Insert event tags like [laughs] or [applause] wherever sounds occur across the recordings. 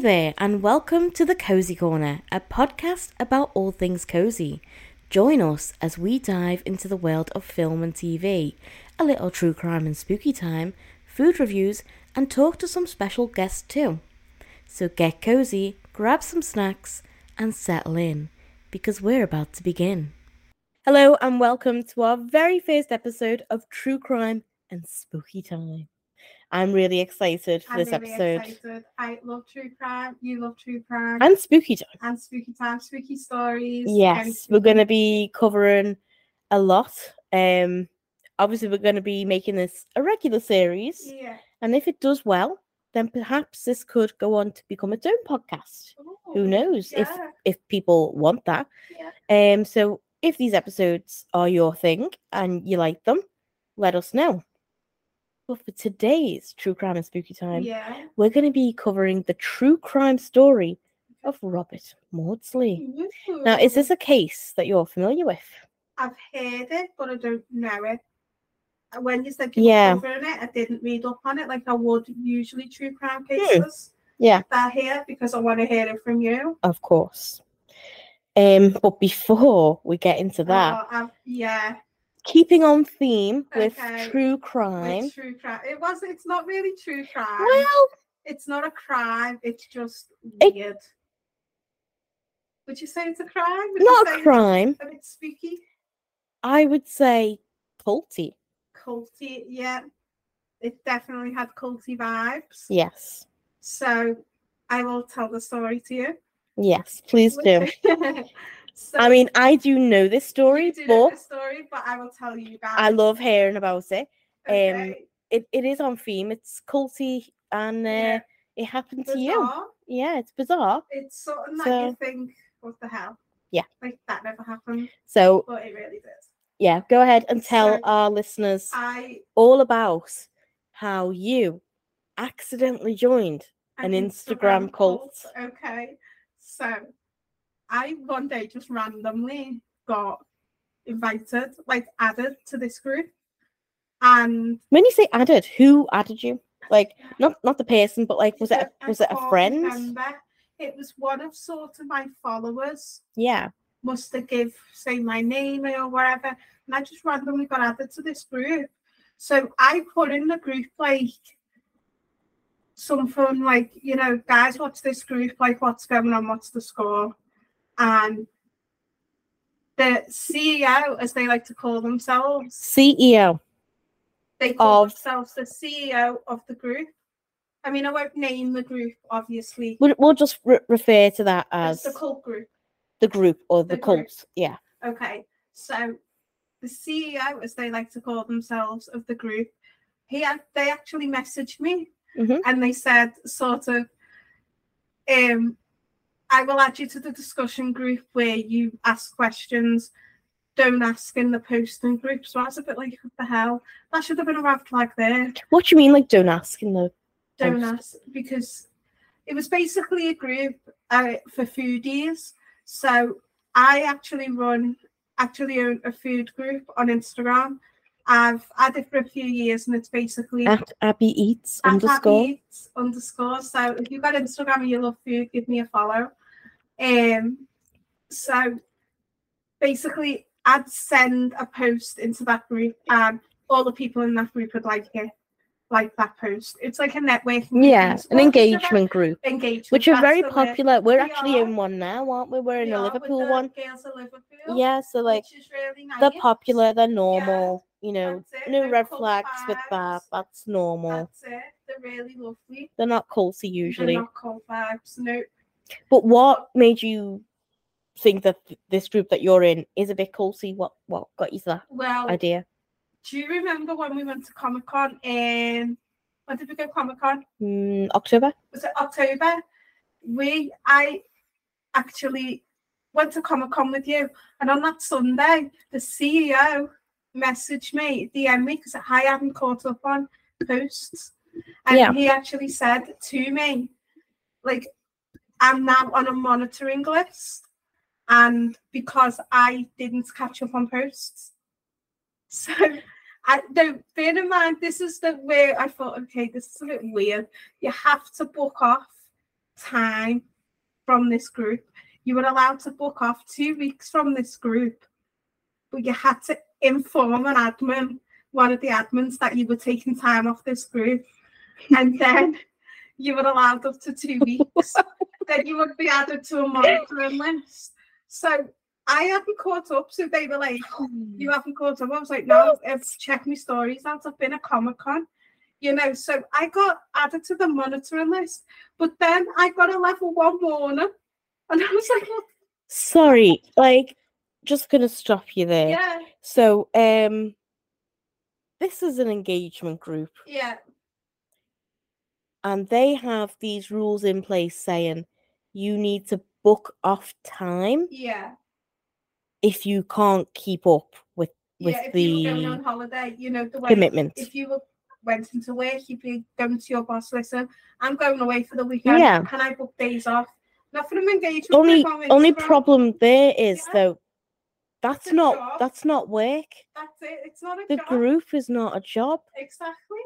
there, and welcome to the Cozy Corner, a podcast about all things cozy. Join us as we dive into the world of film and TV, a little true crime and spooky time, food reviews, and talk to some special guests too. So get cozy, grab some snacks, and settle in, because we're about to begin. Hello, and welcome to our very first episode of True Crime and Spooky Time. I'm really excited for I'm this really episode. excited. I love true crime. You love true crime. And spooky time. and spooky time, spooky stories. Yes, very we're going to be covering a lot. Um, obviously, we're going to be making this a regular series, Yeah. and if it does well, then perhaps this could go on to become its own podcast. Who Ooh, knows if if people want that? Yeah. Um, so if these episodes are your thing and you like them, let us know. But for today's true crime and spooky time, Yeah. we're going to be covering the true crime story of Robert Maudsley. Now, is this a case that you're familiar with? I've heard it, but I don't know it. Uh, When you said you Yeah. were covering it, I didn't read up on it like I would usually true crime cases. Hmm. Yeah. They're here because I want to hear it from you. Of course. Um, but before we get into that, Oh, yeah. Keeping on theme with Okay. true crime. true crime. It was. It's not really true crime. Well, it's not a crime. It's just It- weird. Would you say it's a crime? Would not a crime. A bit spooky, I would say culty. culty. Yeah, it definitely had culty vibes. Yes. So I will tell the story to you. Yes, please do. [laughs] [laughs] so I mean, I do know this story, you do know but story, but I will tell you guys. I love hearing about it. Um, It it is on theme. It's culty, and uh, Yeah. it happened to you. Yeah, it's bizarre. It's something that So- you think, what the hell? Yeah. Like that never happened, So but it really did. yeah, go ahead and tell So, our listeners I all about how you accidentally joined An Instagram cult. Okay. So I one day just randomly got invited, like added to this group. And When you say added, who added you? Like not not the person, but like was it a, was it a friend? remember. It was one of sort of my followers. Yeah. Must have give say my name or whatever. And I just randomly got added to this group. So I put in the group like something like, you know, guys, what's this group like? What's going on? What's the score? And the CEO, as they like to call themselves, CEO. they call Of- themselves the CEO of the group. I mean, I won't name the group, obviously. We'll, we'll just re- refer to that as the cult group. the group or the, the group. cult. Yeah. Okay, so the CEO, as they like to call themselves, of the group, he had, they actually messaged me Mhm. and they said, sort of, um, I will add you to the discussion group where you ask questions. Don't ask in the posting group. So I was a bit like, what the hell? That should have been a red flag there. What do you mean, like don't ask in the Don't Post. ask because it was basically a group uh, for foodies. So I actually run, actually own a food group on Instagram. I've had it for a few years, and it's basically at Abby Eats at underscore? Happy Eats underscore. So if you've got Instagram and you love food, give me a follow. Um, so basically, I'd send a post into that group, and all the people in that group would like it, like that post. It's like a networking. group, Yeah, an engagement group, engagement, which are very popular. We're We actually are. in one now, aren't we? We're in We a Liverpool one. Liverpool. Yeah, so like which is really nice. they're popular, they're normal. You know, no no red cult flags with that. That's normal. That's it. They're really lovely. They're not culty They're usually. not cold vibes. No, But what made you think that this group that you're in is a bit culty? What what got you to that well, idea? do you remember when we went to Comic Con in when did we go Comic Con? Mm, October. Was it October? We I actually went to Comic Con with you, and on that Sunday, the CEO messaged me, DM me because I hadn't caught up on posts, and Yeah. he actually said to me, like, I'm now on a monitoring list, and because I didn't catch up on posts, [laughs] so I don't bear in mind this is the way I thought, okay, this is a bit weird. You have to book off time from this group. You were allowed to book off two weeks from this group, but you had to inform an admin, one of the admins, that you were taking time off this group. And then you were allowed up to two weeks. [laughs] then you would be added to a monitoring list. So I hadn't caught up. So they were like, You haven't caught up. I was like, No, I've checked my stories out. I've been at Comic Con. You know, so I got added to the monitoring list, but then I got a level one warner, and [laughs] I was like, Sorry, like, just gonna stop you there. yeah, So, um, this is an engagement group, yeah, and they have these rules in place saying you need to book off time yeah, if you can't keep up with with yeah. If you were going the on holiday, you know the way. commitment. If you were went into work, you'd be going to your boss. Listen, I'm going away for the weekend. Yeah. Can I book days off? Nothing of engagement. Only only problem there is Yeah. though that's not that's not work. That's it. It's not a job. The job. group is not a job. Exactly.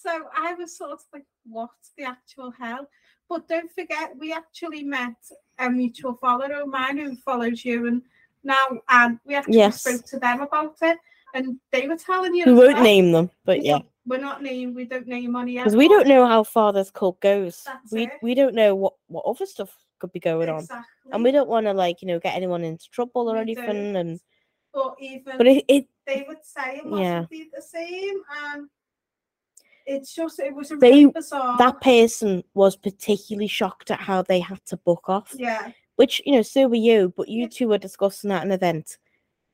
So I was sort of like, what the actual hell? But don't forget, we actually met a mutual follower of mine who follows you, and now and we actually Yes. spoke to them about it, and they were telling you. We won't well. name them, but yeah. we're not named. We don't name on here Because we don't know how far this cult goes. That's we it. we don't know what what other stuff could be going on, and we don't want to like you know get anyone into trouble or We anything. don't. And But even but it, it they would say it Yeah. be the same, and it's just it was a They- really bizarre. that person was particularly shocked at how they had to book off. yeah, Which you know, so were you. But you two were discussing at an event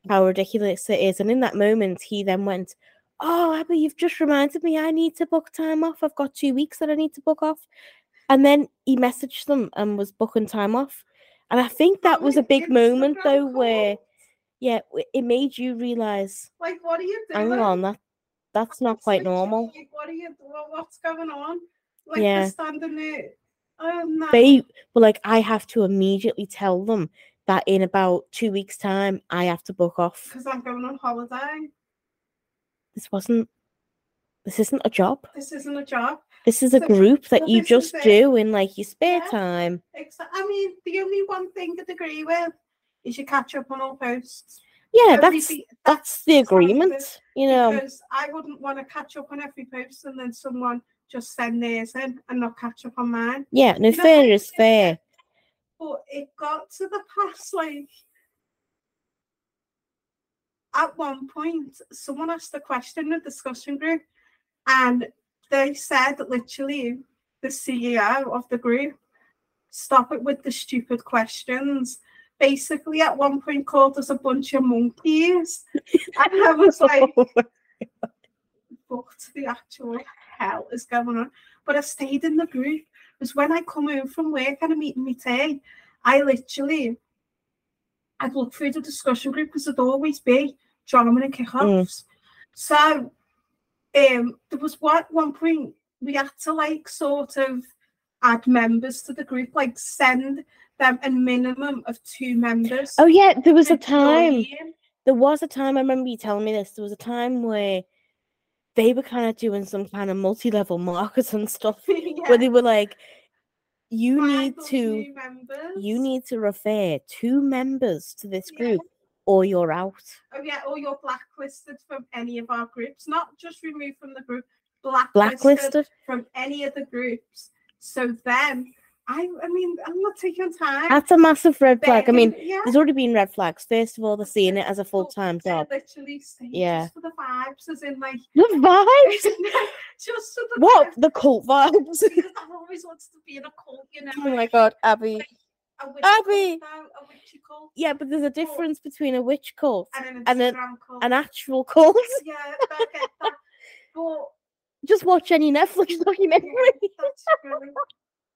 how ridiculous it is, and in that moment, he then went. Oh, Abby, you've just reminded me I need to book time off. I've got two weeks that I need to book off. And then he messaged them and was booking time off. And I think that oh was a big moment though where yeah, it made you realize, like what are you doing? hang on, that that's not quite literally normal. Like, what are you? What, what's going on? Like Yeah. they're standing there. Oh no. They were like, I have to immediately tell them that in about two weeks' time I have to book off. Because I'm going on holiday. This wasn't this isn't a job. This isn't a job. This is a group that well, you just do in like your spare Yeah. time. Exa- I mean, the only one thing I'd agree with is you catch up on all posts. Yeah, that's that's the agreement. You know. Because I wouldn't want to catch up on every post and then someone just send theirs in and not catch up on mine. Yeah, no you fair is yeah, fair. But it got to the past like at one point someone asked a question in the discussion group and they said literally the CEO of the group stop it with the stupid questions. Basically at one point called us a bunch of monkeys. and I was [laughs] like what the actual hell is going on? But I stayed in the group because when I come home from work and I'm eating my tea, I literally I'd look through the discussion group because there'd always be drama and kick-offs. So um there was one one point we had to like sort of add members to the group, like send them a minimum of two members. oh yeah, there was a time. There was a time I remember you telling me this. There was a time where they were kind of doing some kind of multi-level marketing [laughs] stuff [laughs] Yeah. where they were like, you Five need to you need to refer two members to this Yeah. group or you're out. Oh yeah, or you're blacklisted from any of our groups, not just removed from the group, blacklisted, Blacklisted. from any of the groups. So then, I, I mean, I'm not taking time. That's a massive red flag. I mean, yeah, there's already been red flags. First of all, they're seeing it as a full time job. Literally, Yeah. just for the vibes, as in like, The vibes. [laughs] just for the What? vibes, The cult vibes. Because I've always wanted to be in a cult, you know. oh my god, Abby. a witch Abby! Cult, a witchy cult, Yeah, but there's a difference between a witch cult, and an and cult. an actual cult. yeah, I get that. [laughs] But Just watch any Netflix [laughs] documentary. Yeah,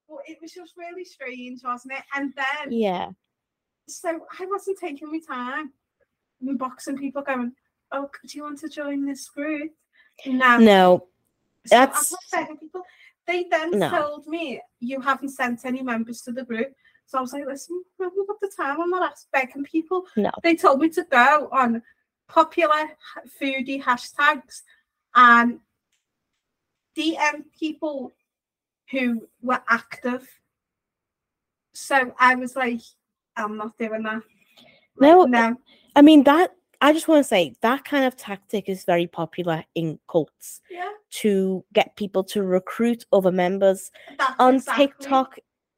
Well, it was just really strange, wasn't it? And then, Yeah. so I wasn't taking my time. And boxing people going, "Oh, do you want to join this group?" No, No. So that's- people. They then No. told me you haven't sent any members to the group. So I was like, listen, I haven't got the time. I'm not begging people. No. They told me to go on popular foodie hashtags and DM people who were active so I was like, I'm not doing that. No, no. I mean that. I just want to say that kind of tactic is very popular in cults Yeah. to get people to recruit other members. That's On exactly- TikTok,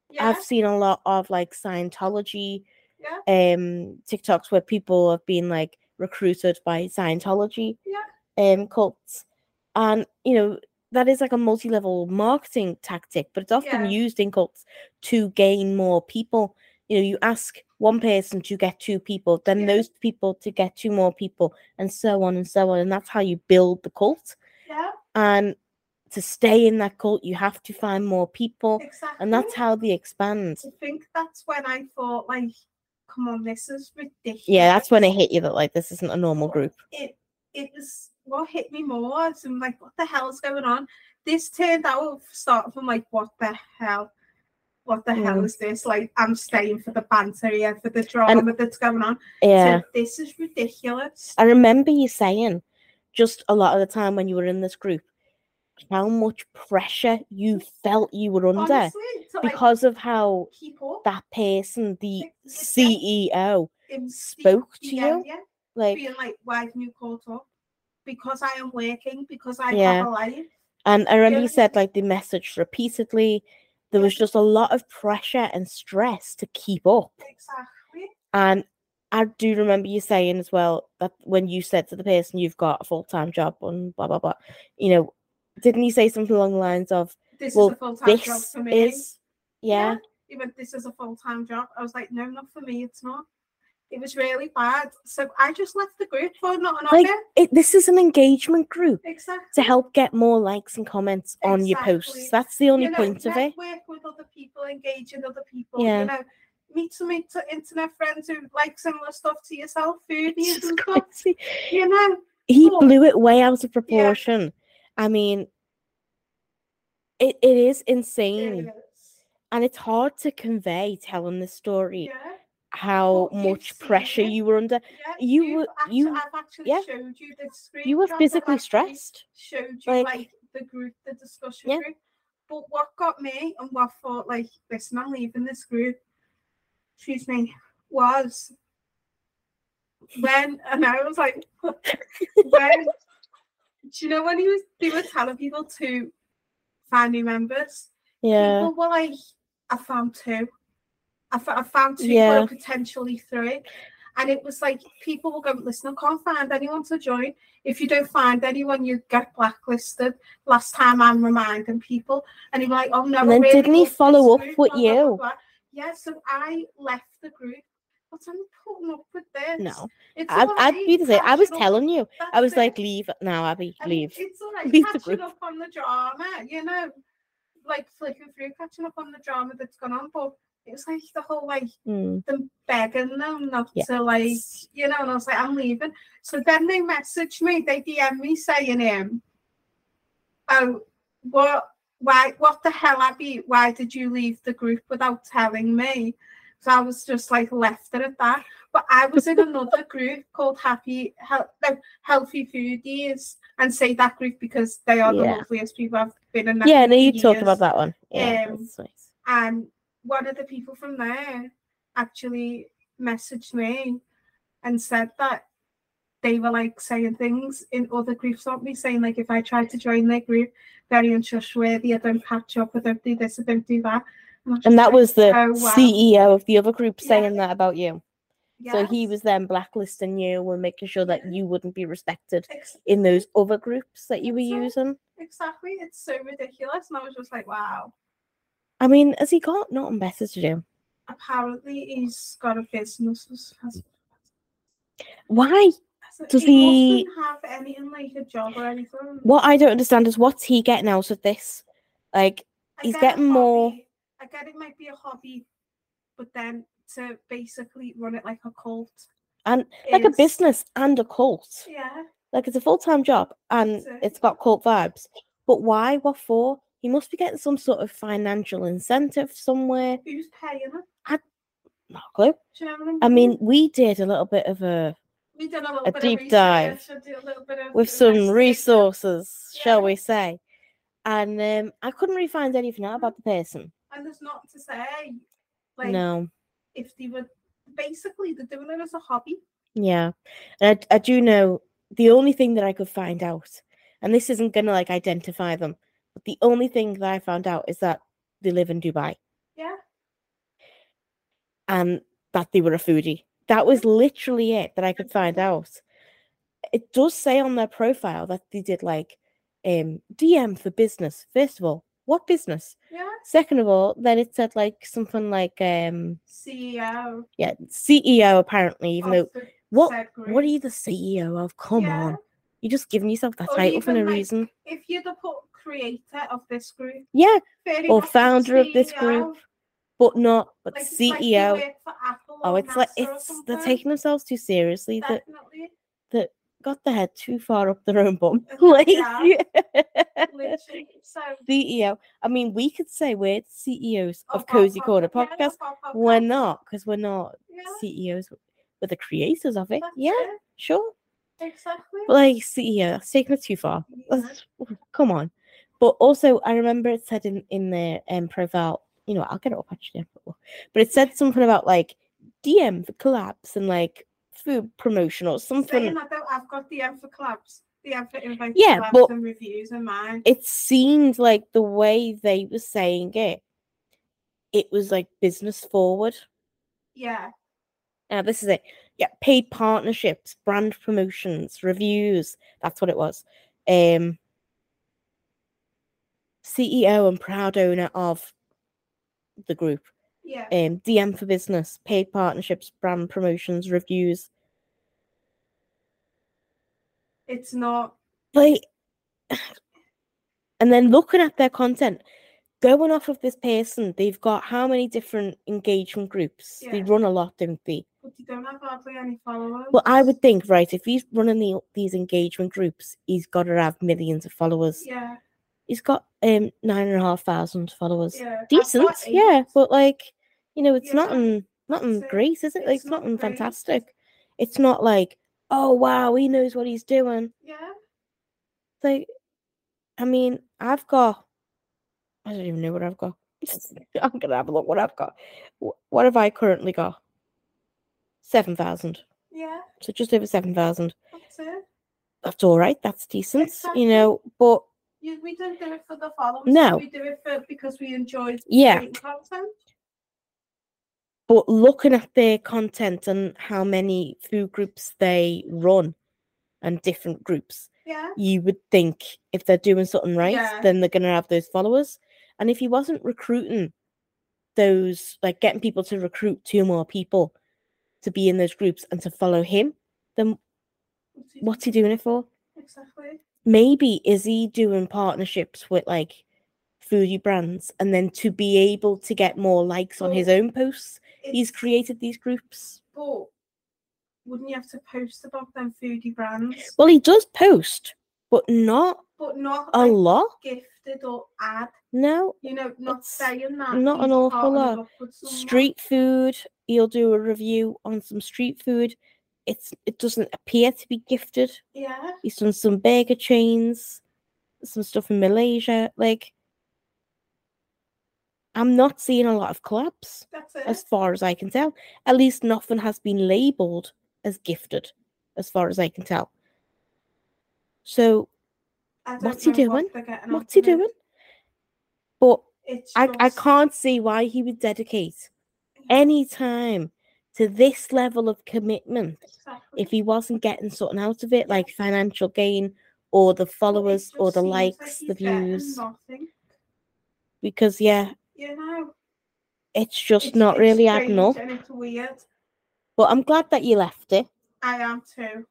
Yeah. I've seen a lot of like Scientology yeah. um TikToks where people have been like recruited by Scientology um cults. And you know, that is like a multi-level marketing tactic, but it's often Yeah. used in cults to gain more people. You know, you ask one person to get two people, then Yeah. those people to get two more people, and so on and so on. And that's how you build the cult. Yeah. And to stay in that cult, you have to find more people, Exactly. and that's how they expand. I think that's when I thought, like, come on, this is ridiculous. Yeah, that's when it hit you that like this isn't a normal group. It it was what hit me more. is I'm like, what the hell's going on? This turned out starting from like, what the hell? What the hell Mm. is this? Like, I'm staying for the banter here, for the drama that's going on. Yeah. So this is ridiculous. I remember you saying just a lot of the time when you were in this group how much pressure you felt you were under Honestly, to, like, because of how that person, the. CEO, spoke to yeah, you. Yeah, like, being like, why haven't you caught up? Because I am working, because I Yeah. have a life. and I remember Yeah. you said like the message repeatedly. There was just a lot of pressure and stress to keep up. Exactly. And I do remember you saying as well that when you said to the person you've got a full time job and blah blah blah, you know, didn't you say something along the lines of, This "Well, is a full time job for me. is yeah, He went, This is a full time job. I was like, No, not for me, it's not. It was really bad. So I just left the group for not like another. it, this is an engagement group Exactly. to help get more likes and comments on your posts. That's the only you know, point of it. Work with other people, engage with other people. Yeah. You know, meet some inter- internet friends who like similar stuff to yourself, foodies [laughs] and just stuff. crazy. You know, He Cool. blew it way out of proportion. I mean, it, it is insane. it is. And it's hard to convey telling the story yeah, how you've much pressure it. you were under. yeah. You you've were- you- I've actually yeah. showed you the screen. You were physically stressed. Showed you Like- like, the group, the discussion Yeah. group. But what got me and what thought like, listen, I'm leaving this group. Excuse me, was when and I was like, [laughs] when do you know when he was they were telling people to find new members? Yeah. People were like, I found two. I, fo- found two, Yeah. potentially three. And it was like people were going, listen, I can't find anyone to join. If you don't find anyone, you get blacklisted. Last time I'm reminding people. And was like, oh no. And then really didn't he follow up group, with blah, blah, blah, you? blah." Yeah, so I left the group. But I'm putting up with this. No. It's I, all I'd be the same. I was telling you. I was it. like, leave now, Abby. I mean, Leave. It's [laughs] all right Leave the catching group. up on the drama, you know, like flicking through, catching up on the drama that's gone on. But it was like the whole like Mm. them begging them not Yeah. to like, you know, and I was like, I'm leaving. So then they messaged me, they DM me saying, um, oh, what, why, what the hell, Abby? Why did you leave the group without telling me? So I was just like left it at that. But I was in another [laughs] group called Happy no, Healthy Foodies and say that group because they are the Yeah. loveliest people I've been in. that Yeah, no, you talked years. about that one. Yeah, Um, that's nice. And one of the people from there actually messaged me and said that they were like saying things in other groups about me, saying like if I tried to join their group, very untrustworthy, I don't patch up, I don't do this, I don't do that. And that like, was the oh, wow. CEO of the other group Yeah. saying that about you. So he was then blacklisting you and making sure that you wouldn't be respected in those other groups that you were it. using. exactly. It's so ridiculous. And I was just like, wow. I mean, has he got nothing better to do? Apparently he's got a business. Why? Does he he- have any like a job or anything? What I don't understand is what's he getting out of this? Like, I he's get getting more- I get it might be a hobby, but then to basically run it like a cult. and like a business and a cult. Yeah. Like it's a full time job and it's got cult vibes. But why? What for? He must be getting some sort of financial incentive somewhere. Who's paying it? Not a clue. Do you know what I mean? We did a little bit of a we did a little a bit deep of dive research, I did a little bit with some resources, shall we say? And um, I couldn't really find anything out about the person. and there's not to say. Like no. if they were basically they're doing it as a hobby. Yeah. And I, I do know the only thing that I could find out, and this isn't gonna like identify them, the only thing that I found out is that they live in Dubai Yeah. and that they were a foodie. That was literally it that I could find out. It does say on their profile that they did like um DM for business. First of all, what business? Yeah. Second of all, then it said like something like um CEO. yeah, CEO apparently, even though of the what what are you the CEO of? Come Yeah. on. You're just giving yourself that Or title for no like, reason. If you're the creator of this group, Yeah, or founder of this group, but not but like, like CEO. Apple oh, it's like NASA or it's they're taking themselves too seriously. That Definitely. got their head too far up their own bum. [laughs] [laughs] Like yeah. So [laughs] CEO. I mean, we could say we're CEOs of Pop Cozy Corner Podcast, yeah, Podcast. the Pop Pop We're not, because we're not Yeah, CEOs. We're the creators of it. that's Yeah, it, sure. Exactly. Like CEO, that's taking it too far. That's- Come on. But also, I remember it said in in their um, profile. You know, I'll get it up actually. But it said something about like DM for collabs and like food promotion or Saying something. that though, I've got the M for collabs. The M for invite Yeah, but- and reviews in mine. It seemed like the way they were saying it, it was like business forward. Yeah. Now this is it. Yeah, paid partnerships, brand promotions, reviews. That's what it was. Um CEO and proud owner of the group. Yeah. Um DM for business, paid partnerships, brand promotions, reviews. It's not Like and then looking at their content, going off of this person, they've got how many different engagement groups? They Yeah. run a lot, don't they? But you don't have hardly any followers. Well, I would think, right, if he's running the, these engagement groups, he's got to have millions of followers. Yeah. He's got um nine and a half thousand followers. Yeah. Decent, yeah, but like, you know, it's Yeah, nothing, nothing that's it. great, is it? Like, It's not nothing great. fantastic. It's not like, oh wow, he knows what he's doing. Yeah. Like, I mean, I've got, I don't even know what I've got. [laughs] I'm gonna have a look what I've got. What have I currently got? Seven thousand. Yeah. So just over seven thousand. That's it. That's all right. That's decent, Exactly. you know. But You, we don't do it for the followers. No. We do it for because we enjoy yeah, content. but looking at their content and how many food groups they run and different groups, Yeah. you would think if they're doing something right, Yeah. then they're gonna have those followers. And if he wasn't recruiting those, like getting people to recruit two more people to be in those groups and to follow him, then What's he doing it for? Exactly. maybe is he doing partnerships with like foodie brands and then to be able to get more likes on his own posts he's created these groups But wouldn't you have to post about them foodie brands? well he does post but not But not a like lot gifted or ad. no You know, not saying that. not an awful lot. up with someone. street food he'll do a review on some street food it's it doesn't appear to be gifted Yeah. he's done some burger chains some stuff in malaysia like i'm not seeing a lot of collabs That's it. as far as I can tell. At least nothing has been labeled as gifted, as far as I can tell. So what's he know what doing? what's he doing? But I, I can't see why he would dedicate any time to this level of commitment if he wasn't getting something out of it, like financial gain or the followers or the seems like likes, the views. Because yeah, You know. it's just it's- not it's really adding up. And it's weird. But I'm glad that you left it I am too.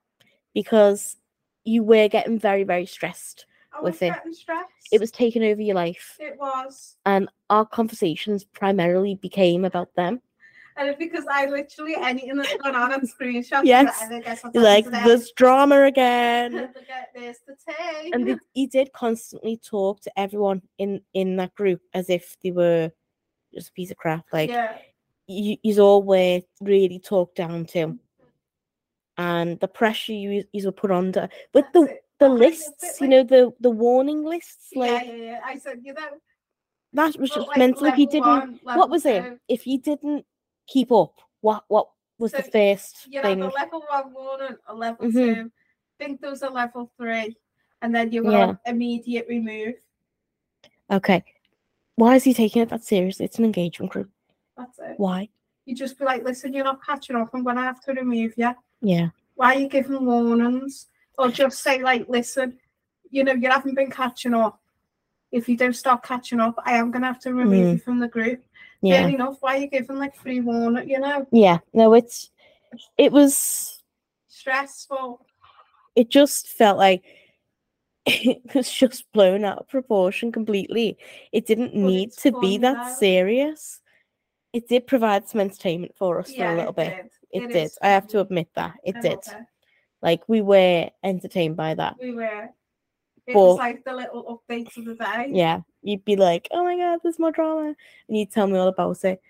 because you were getting very, very stressed. I With it. It was taking over your life. It was. and our conversations primarily became about them. And because I literally anything that's gone on on screenshots. Yes. And I guess what's You're like, there's drama again. [laughs] This. And they, he did constantly talk to everyone in in that group as if they were just a piece of crap. Like yeah. you, all were really talked down to, mm-hmm. and the pressure you you were put under. with That's the it. The I know, but lists, you know, the the warning lists, like yeah, yeah, yeah. I said, you know, that was just like, mental. If you didn't, one, what was it? If you didn't keep up, what what was the first You know, thing? the level one warning, a level Mhm. two. I think there was a level three, and then you got Yeah. immediate remove. Okay, why is he taking it that seriously? It's an engagement group. That's it. Why? You just be like, listen, you're not catching up. I'm gonna have to remove you. Yeah, Why are you giving warnings? Or just say like, listen, you know, you haven't been catching up. If you don't start catching up, I am gonna have to remove Mm. you from the group. yeah, Fair enough. Why are you giving like free warning? You know, yeah. No, it's it was. stressful. It just felt like [laughs] it was just blown out of proportion completely. It didn't But need to be that though. serious. It did provide some entertainment for us for a little it bit. did. It, It did. I have to admit that it I did. Like we were entertained by that. We were. It But- was like the little updates of the day. Yeah, you'd be like, "Oh my god, there's more drama," and you'd tell me all about it.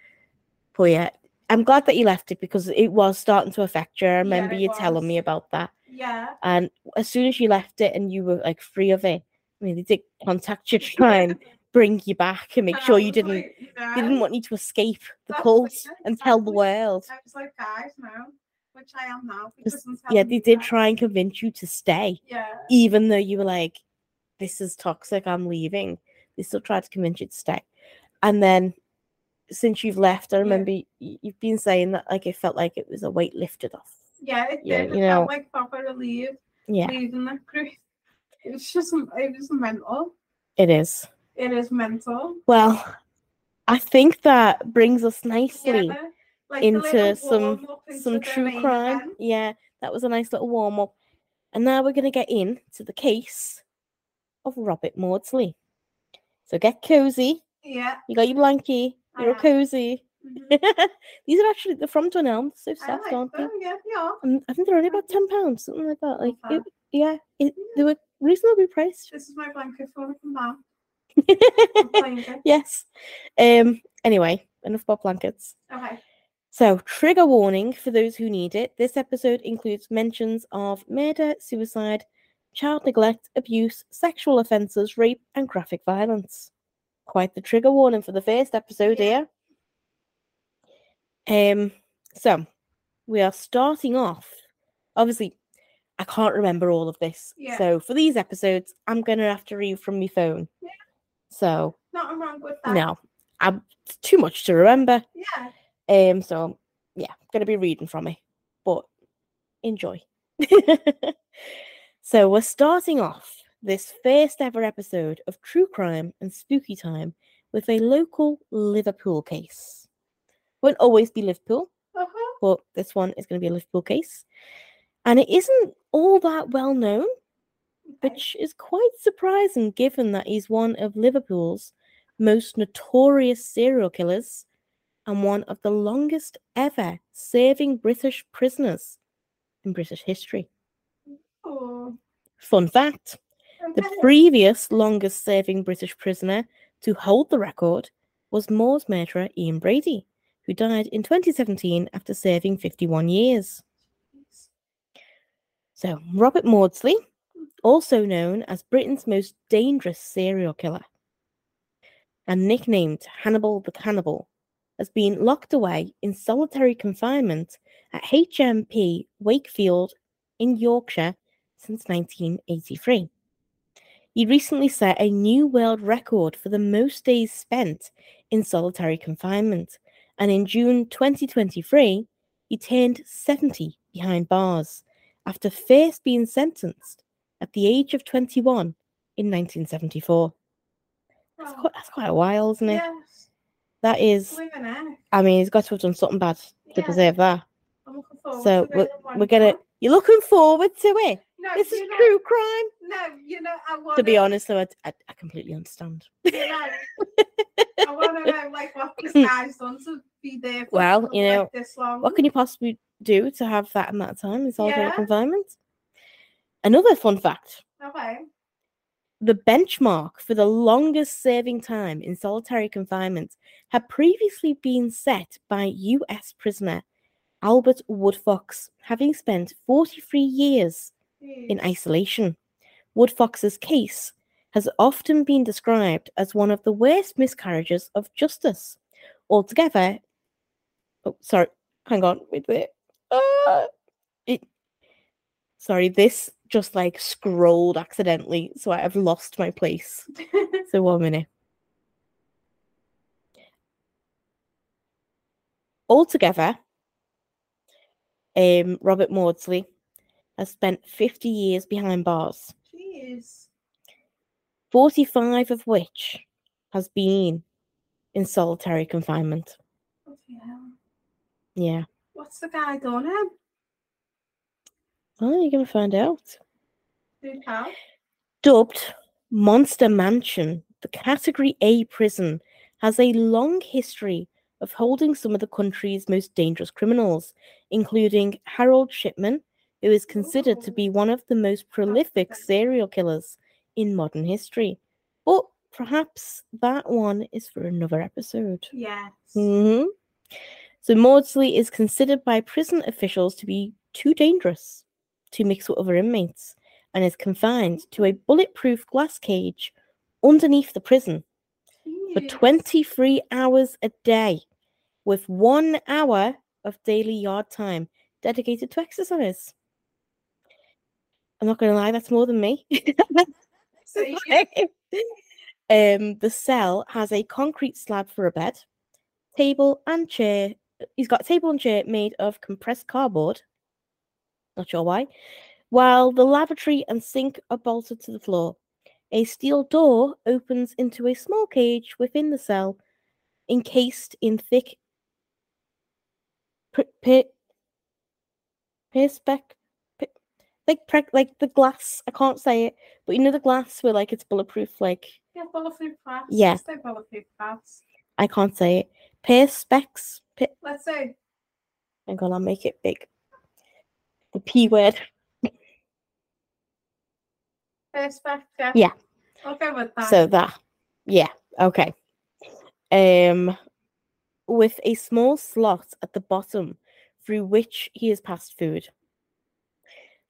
But yeah, I'm glad that you left it because it was starting to affect you. I remember it you telling me about that. Yeah. And as soon as you left it and you were like free of it, I mean, they did contact you to try and bring you back and make And sure you didn't like, didn't want you to escape the That's cult it, and tell the world. I was like, guys, no, which I am now. Yeah, they did try and convince you to stay, Yeah. even though you were like, "This is toxic. I'm leaving." They still tried to convince you to stay, and then since you've left, I remember y- you've been saying that like it felt like it was a weight lifted off. Yeah, it Yeah, did. you it know. felt like proper relief Yeah, leaving the group. [laughs] It was just, it was mental. it is. It is mental. Well, I think that brings us nicely. Yeah. Like into some- into some true crime. event. Yeah, that was a nice little warm up. And now we're going to get into the case of Robert Maudsley. So get cozy. Yeah. You got your blankie. You're all cozy. mhm. [laughs] These are actually they're from Dunelm. So I soft, like aren't they? them. Yeah, yeah. And I think they're only about ten pounds, something like that. Like, Okay. it, yeah, it, they were reasonably priced. This is my blanket for from now. [laughs] I'm playing it. yes. Um. Anyway, enough about blankets. Okay. So, trigger warning for those who need it. This episode includes mentions of murder, suicide, child neglect, abuse, sexual offences, rape, and graphic violence. Quite the trigger warning for the first episode Yeah. here. Um, so we are starting off. Obviously, I can't remember all of this. Yeah. So for these episodes, I'm gonna have to read from my phone. Yeah. So Nothing wrong with that. no, I'm too much to remember. Yeah. Um, so yeah, gonna be reading from it, but enjoy. [laughs] so we're starting off this first ever episode of True Crime and Spooky Time with a local Liverpool case. Won't always be Liverpool, Uh-huh. but this one is going to be a Liverpool case, and it isn't all that well known, which is quite surprising given that he's one of Liverpool's most notorious serial killers and one of the longest ever serving British prisoners in British history. Oh, Fun fact the previous longest serving British prisoner to hold the record was Moors murderer Ian Brady, who died in 2017 after serving 51 years. So, Robert Maudsley, also known as Britain's most dangerous serial killer, and nicknamed Hannibal the Cannibal, has been locked away in solitary confinement at HMP Wakefield in Yorkshire since 1983. He recently set a new world record for the most days spent in solitary confinement, and in June 2023, he turned 70 behind bars after first being sentenced at the age of 21 in 1974. That's quite, that's quite a while, isn't it? yes. That is, I mean, he's got to have done something bad to Yeah. deserve that. I'm looking forward So to we're, we're gonna, you're looking forward to it. No, This is know, true crime. No, you know, I want To be honest, though, I, I, I completely understand. you know, I want to know like what this [laughs] guy's done to be there. For Well, you know, like, this long. What can you possibly do to have that amount of time in solitary Yeah. confinement? Another fun fact Okay. The benchmark for the longest serving time in solitary confinement had previously been set by US prisoner Albert Woodfox, having spent 43 years in isolation. Woodfox's case has often been described as one of the worst miscarriages of justice. Altogether, oh, sorry, hang on, wait, wait. Uh, it, sorry, this just like scrolled accidentally, so I have lost my place. [laughs] So one minute. Altogether, um, Robert Maudsley has spent 50 years behind bars, Jeez. 45 of which has been in solitary confinement. Hell. Yeah. What's the guy done him? Well, you're going to find out. How? Dubbed Monster Mansion, the Category A prison has a long history of holding some of the country's most dangerous criminals, including Harold Shipman, who is considered to be one of the most prolific serial killers in modern history. But perhaps that one is for another episode. Yes. hmm So Maudsley is considered by prison officials to be too dangerous to mix with other inmates and is confined to a bulletproof glass cage underneath the prison for 23 hours a day with one hour of daily yard time dedicated to exercise. I'm not going to lie, that's more than me. [laughs] [laughs] Um, the cell has a concrete slab for a bed, table and chair. He's got a table and chair made of compressed cardboard. Not sure why. While the lavatory and sink are bolted to the floor. A steel door opens into a small cage within the cell, encased in thick per, per, perspex, per, like preg, like the glass. I can't say it, but you know the glass where like it's bulletproof. Like Yeah, bulletproof glass. Yeah. Say bulletproof glass. I can't say it. Perspex. Per, Let's say hang on, I'll make it big. The p word. perspective. Yeah. I'll go with that. So that, yeah, okay. Um, with a small slot at the bottom through which he has passed food.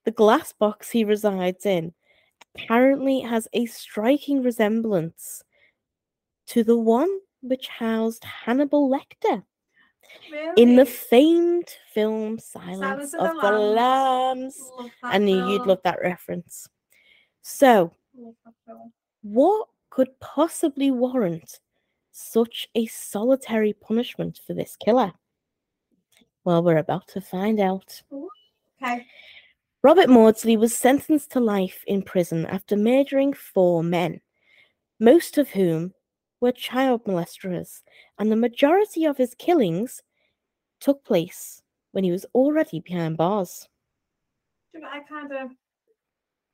The glass box he resides in apparently has a striking resemblance to the one which housed Hannibal Lecter in the famed film Silence, Silence of the the Lambs. Lambs. I knew you'd love that reference. So, Love that film. what could possibly warrant such a solitary punishment for this killer? Well, we're about to find out. Okay. Robert Maudsley was sentenced to life in prison after murdering four men, most of whom were child molesters, and the majority of his killings took place when he was already behind bars. Know, I kind of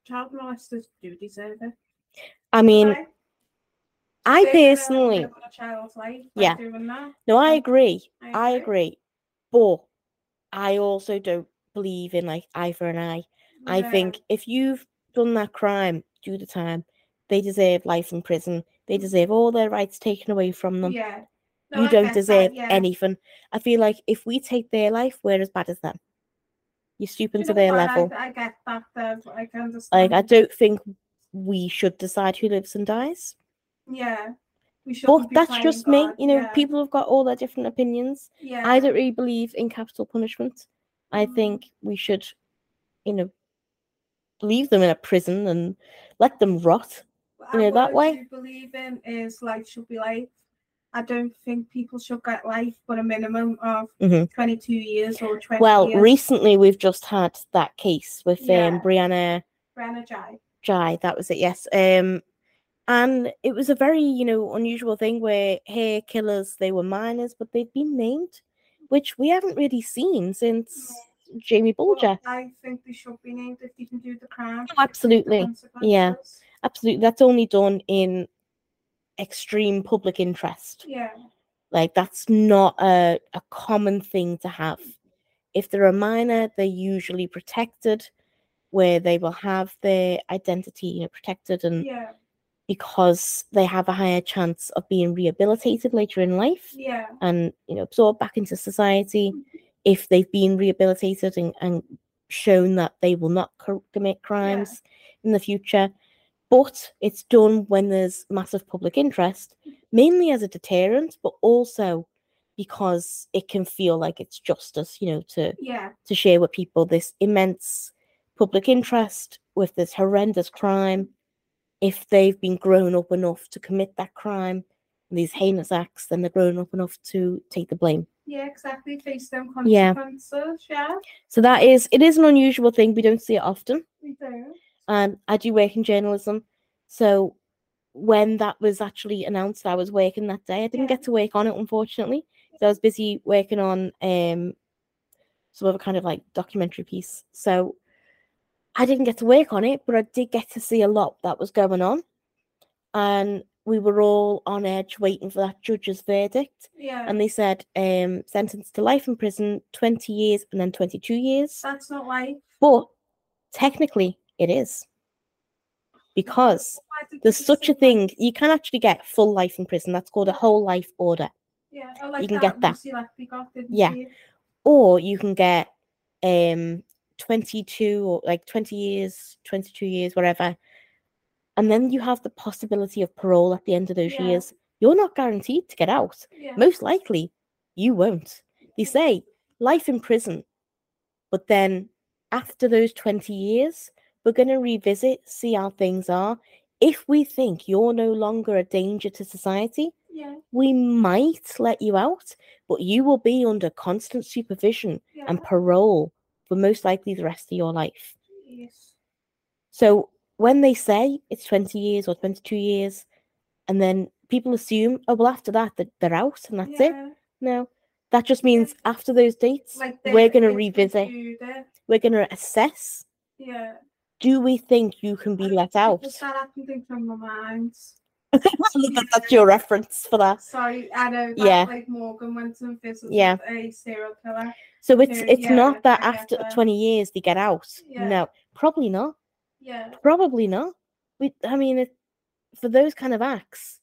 child molesters do deserve it. I mean? I personally, a child's life Yeah. doing that. no, I I- agree. I agree. agree. But I also don't believe in like eye for an eye. I think if you've done that crime, do the time. They deserve life in prison. They deserve all their rights taken away from them. Yeah. No, you I don't get that, deserve yeah. anything. I feel like if we take their life, we're as bad as them. You're stooping you to their what? level. I, I get that though. I can understand. Like. I don't think we should decide who lives and dies. Yeah. We should. But that's just me. You know, yeah. people have got all their different opinions. Yeah. I don't really believe in capital punishment. I Mm. think we should, you know, leave them in a prison and let them rot. You know, that way. believe in is life should be life. I don't think people should get life, but a minimum of Mhm. 22 years or 20 Well, years. recently we've just had that case with Yeah. um, Brianna Brenna Ghey. Ghey. That was it. Yes. Um, and it was a very you know unusual thing where hair killers they were minors, but they'd been named, which we haven't really seen since Jamie Bulger. I think they should be named if they can do the crime. Oh, take the absolutely. Yeah. Absolutely, that's only done in extreme public interest. Yeah. Like that's not a, a common thing to have. If they're a minor, they're usually protected, where they will have their identity you know, protected, and Yeah. because they have a higher chance of being rehabilitated later in life Yeah. and you know absorbed back into society mm-hmm. if they've been rehabilitated and, and shown that they will not co- commit crimes in the future but it's done when there's massive public interest, mainly as a deterrent, but also because it can feel like it's justice, you know, to Yeah. to share with people this immense public interest with this horrendous crime. If they've been grown up enough to commit that crime, these heinous acts, then they're grown up enough to take the blame. Yeah, exactly. Face them Yeah. consequences. Yeah. So that is it is an unusual thing. We don't see it often. We do. Um, I do work in journalism, so when that was actually announced, I was working that day. I didn't get to work on it, unfortunately. So I was busy working on um some other kind of like documentary piece. So I didn't get to work on it, but I did get to see a lot that was going on, and we were all on edge waiting for that judge's verdict. Yeah. And they said um sentenced to life in prison, twenty years, and then twenty-two years. That's not life. But technically, it is because there's such a thing. You can actually get full life in prison. That's called a whole life order, Yeah. Like can get that. Lucy Letby got, Yeah. or you can get um 22 or like 20 years, 22 years, whatever, and then you have the possibility of parole at the end of those Yeah. years. You're not guaranteed to get out. Yeah. Most likely, you won't. They say life in prison, but then after those 20 years, we're going to revisit, see how things are. If we think you're no longer a danger to society, Yeah. we might let you out, but you will be under constant supervision Yeah. and parole for most likely the rest of your life. Yes. So when they say it's 20 years or 22 years, and then people assume, oh, well, after that, that they're out and that's it. No, that just means after those dates, Like we're going to revisit, we're going to assess Yeah. Do we think you can be let out? Just that I from my mind. [laughs] That- That's your reference for that. Sorry, I know that Yeah. like Morgan went and visited Yeah. a serial killer. So it's Yeah, it's yeah, not that after that. 20 years they get out. Yeah. No, probably not. Yeah. Probably not. We, I mean, it, for those kind of acts,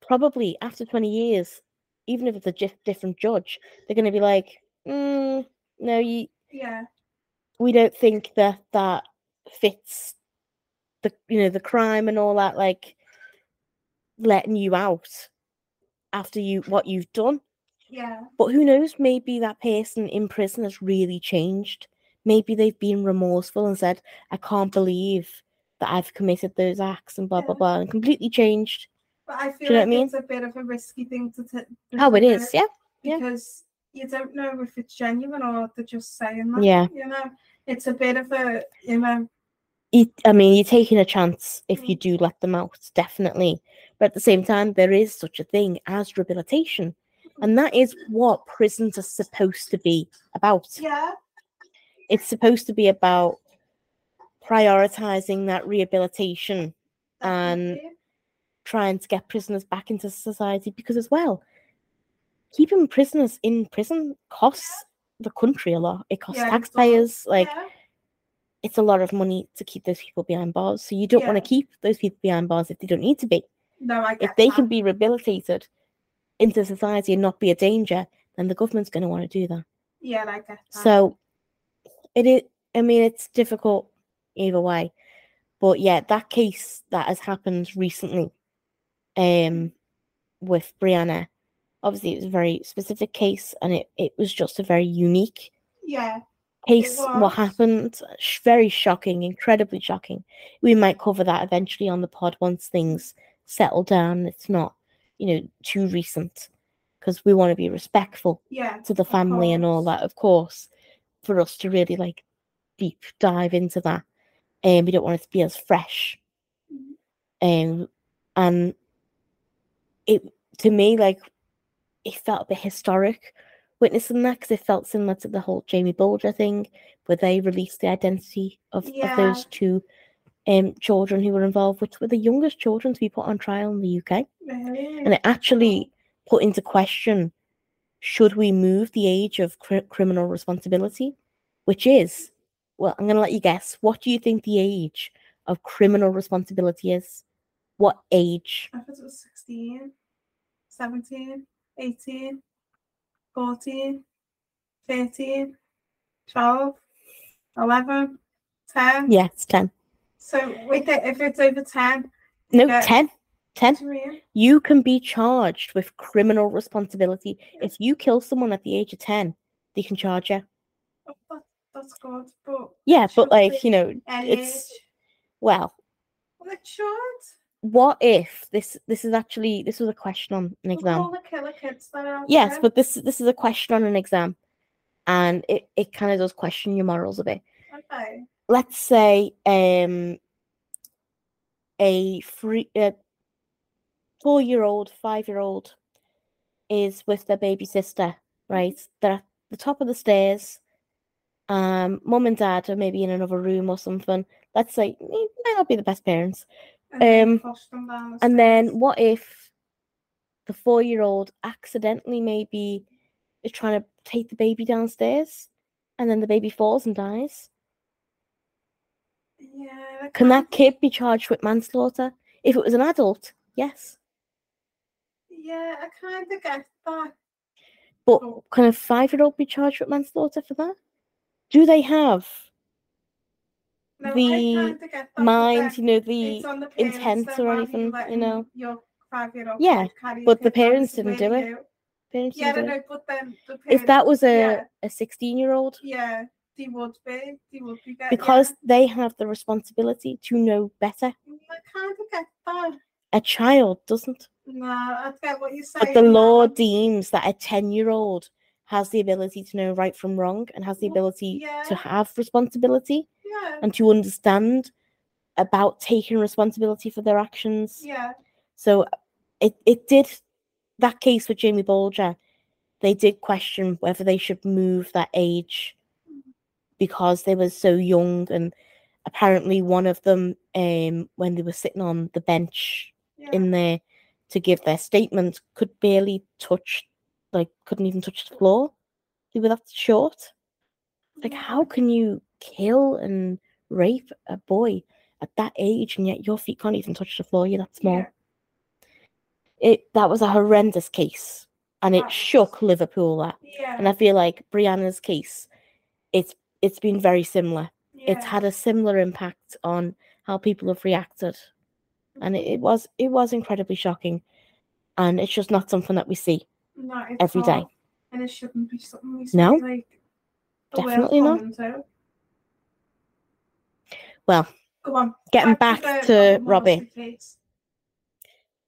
probably after 20 years, even if it's a different judge, they're going to be like, mm, no, you, Yeah. we don't think that that fits the you know the crime and all that like letting you out after you what you've done Yeah. but who knows maybe that person in prison has really changed maybe they've been remorseful and said i can't believe that i've committed those acts and blah blah Yeah. blah and completely changed But I feel you know like I mean? it's a bit of a risky thing to take. oh it is yeah yeah. Because you don't know if it's genuine or they're just saying that. Yeah. You know, it's a bit of a, you know, you, I mean, you're taking a chance if you Mm. do let them out, definitely. But at the same time, there is such a thing as rehabilitation. And that is what prisons are supposed to be about. yeah. It's supposed to be about prioritizing that rehabilitation And- trying to get prisoners back into society because, as well, keeping prisoners in prison costs the country a lot. It costs Yeah, taxpayers. Like, yeah. It's a lot of money to keep those people behind bars. So, you don't want to keep those people behind bars if they don't need to be. No, I get if they that. can be rehabilitated into society and not be a danger, then the government's going to want to do that. Yeah, I get that. So it is. I mean, it's difficult either way, but yeah, that case that has happened recently, um, with Brianna, obviously it was a very specific case, and it it was just a very unique yeah. Case. What happened? Very shocking, incredibly shocking. We might cover that eventually on the pod once things settle down. It's not, you know, too recent because we want to be respectful Yeah. to the family and all that, of course, for us to really like deep dive into that. And we don't want it to be as fresh. Mhm. Um, and it to me like it felt a bit historic witnessing that because it felt similar to the whole Jamie Bulger thing, where they released the identity of, of those two um children who were involved, which were the youngest children to be put on trial in the UK Really? and it actually put into question should we move the age of cri- criminal responsibility? Which is well i'm going to let you guess. What do you think the age of criminal responsibility is? What age? I thought it was 16, 17, 18, 14, 13, 12, 11, 10. yeah it's 10 So with it, if it's over ten, No, Yeah. 10. 10. You can be charged with criminal responsibility. If you kill someone at the age of 10, they can charge you. oh, that, that's good. But Yeah, but like, you know, it's age, well, well, it should. What if this this is actually this was a question on an exam. all the killer kids that are out Yes, there. but this this is a question on an exam, and it, it kind of does question your morals a bit. Okay. Let's say um a free uh, four year old, five year old is with their baby sister, right? They're at the top of the stairs. Um, mum and dad are maybe in another room or something. Let's say eh, might not be the best parents. And then Um, push them down the And then what if the four year old accidentally maybe is trying to take the baby downstairs and then the baby falls and dies? yeah, that Can that kid be charged with manslaughter? If it was an adult, yes. Yeah, I kind of get that. But Oh. can a five year old be charged with manslaughter for that? Do they have No, The I kind of get that. but mind, you know, the the parents intent or anything, you know? Your Yeah, kid carry a but the parents didn't do it. parents Yeah, didn't don't do it? know, but then the If that was a yeah, a sixteen year old, yeah, they would be, they would be getting because they have the responsibility to know better. Mm, I kind of get that. A child doesn't. No, I get what you're saying. But the law now. deems that a 10 year old has the ability to know right from wrong and has the Well, ability yeah. to have responsibility Yeah, and to understand about taking responsibility for their actions. yeah, So it, it did that case with Jamie Bulger, they did question whether they should move that age because they were so young and apparently one of them um when they were sitting on the bench yeah. in there to give their statement could barely touch like couldn't even touch the floor. They were that short. Like how can you kill and rape a boy at that age and yet your feet can't even touch the floor. You're that small. Yeah. it that was a horrendous case and it That was- shook liverpool that. Yeah, and i feel like brianna's case it's it's been very similar. It's had a similar impact on how people have reacted. And it, it was it was incredibly shocking. And it's just not something that we see No, every day. And it shouldn't be something we see, No, like definitely not. Well Go on. getting back to robbie.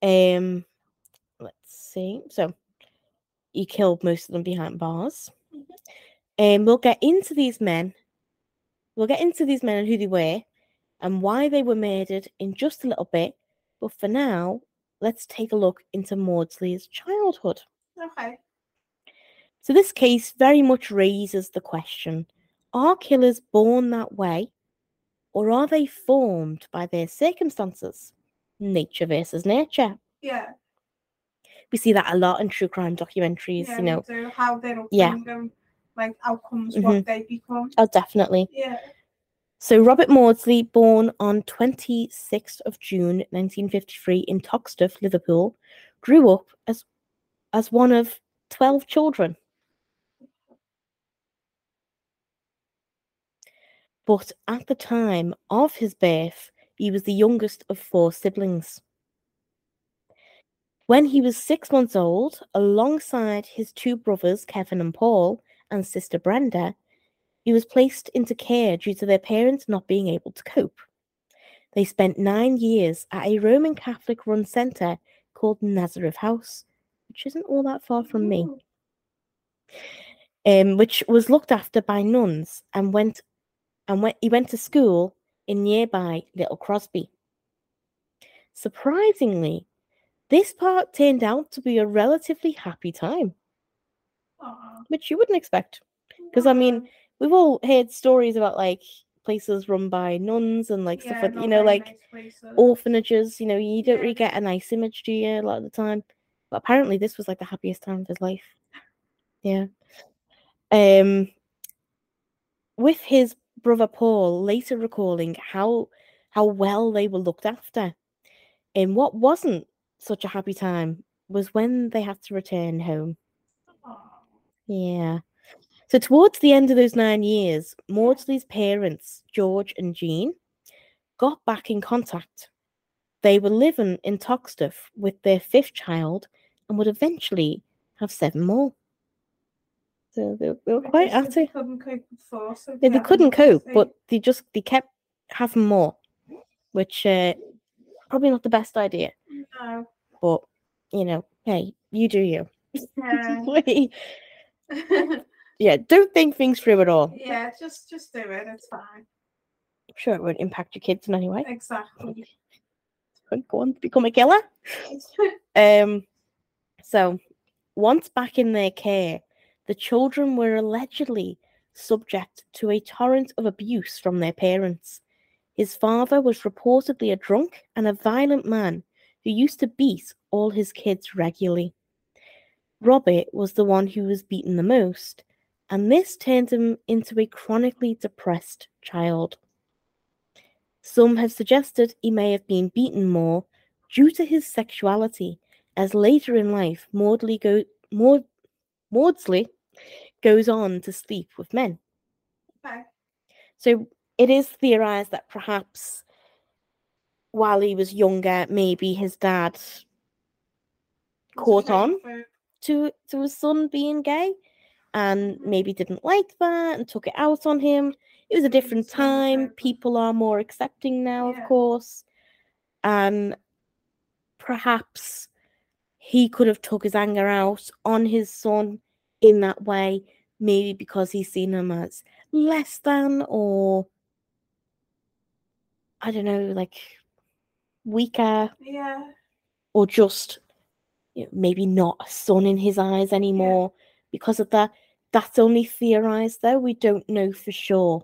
Um let's see. So he killed most of them behind bars. And we'll get into these men. We'll get into these men and who they were and why they were murdered in just a little bit. But for now let's take a look into maudsley's childhood. Okay. So this case very much raises the question are killers born that way or are they formed by their circumstances? Nature versus nature. Yeah. We see that a lot in true crime documentaries, yeah you know. do. how they're Yeah. like outcomes, Mhm. what they become. Oh, definitely. Yeah. So Robert Maudsley, born on 26th of June 1953 in Toxteth, Liverpool, grew up as as one of 12 children. But at the time of his birth, he was the youngest of four siblings. When he was six months old, alongside his two brothers, Kevin and Paul, and sister Brenda, he was placed into care due to their parents not being able to cope. They spent nine years at a Roman Catholic run centre called Nazareth House, which isn't all that far from me, um, which was looked after by nuns and went and went he went to school in nearby Little Crosby. Surprisingly, this part turned out to be a relatively happy time, Aw. which you wouldn't expect. Because, I mean, We've all heard stories about like places run by nuns and like stuff like you know, like nice orphanages, you know, you don't Yeah. really get a nice image, do you, a lot of the time? But apparently this was like the happiest time of his life. Yeah. Um with his brother Paul later recalling how how well they were looked after. And what wasn't such a happy time was when they had to return home. Yeah. So towards the end of those nine years, Maudsley's parents, George and Jean, got back in contact. They were living in Toxteth with their fifth child and would eventually have seven more. So they, they were quite at they it. couldn't cope so Yeah, they couldn't cope, but they just they kept having more, which uh, probably not the best idea. no. But you know, hey, you do you. Yeah. [laughs] [laughs] Yeah, don't think things through at all. yeah, just just do it. It's fine. I'm sure it won't impact your kids in any way. Exactly. Go on, to become a killer. [laughs] Um, so once back in their care, the children were allegedly subject to a torrent of abuse from their parents. His father was reportedly a drunk and a violent man who used to beat all his kids regularly. Robert was the one who was beaten the most, and this turned him into a chronically depressed child. Some have suggested he may have been beaten more due to his sexuality, as later in life Maudley go, Maud, Maudsley goes on to sleep with men. okay. So it is theorized that perhaps while he was younger, maybe his dad caught on to to his son being gay and maybe didn't like that and took it out on him. It was a different time. People are more accepting now, Yeah. of course. And perhaps he could have took his anger out on his son in that way, maybe because he's seen him as less than or I don't know, like weaker Yeah. or just you know, maybe not a son in his eyes anymore because of that. That's only theorized, though. We don't know for sure.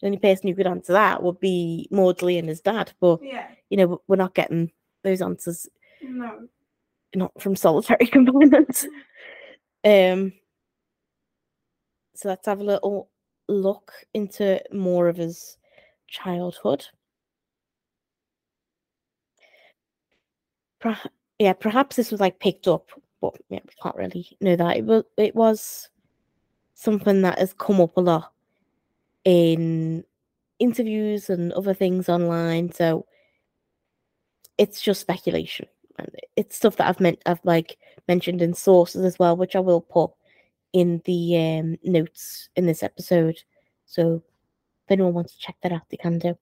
The only person who could answer that would be Maudley and his dad, but Yeah. you know, we're not getting those answers No. Not from solitary [laughs] confinement. um, so let's have a little look into more of his childhood. Yeah, perhaps this was like picked up, but yeah, we can't really know that. It was it was something that has come up a lot in interviews and other things online. So it's just speculation. And it's stuff that I've meant I've like mentioned in sources as well, which I will put in the um, notes in this episode. So if anyone wants to check that out, they can do.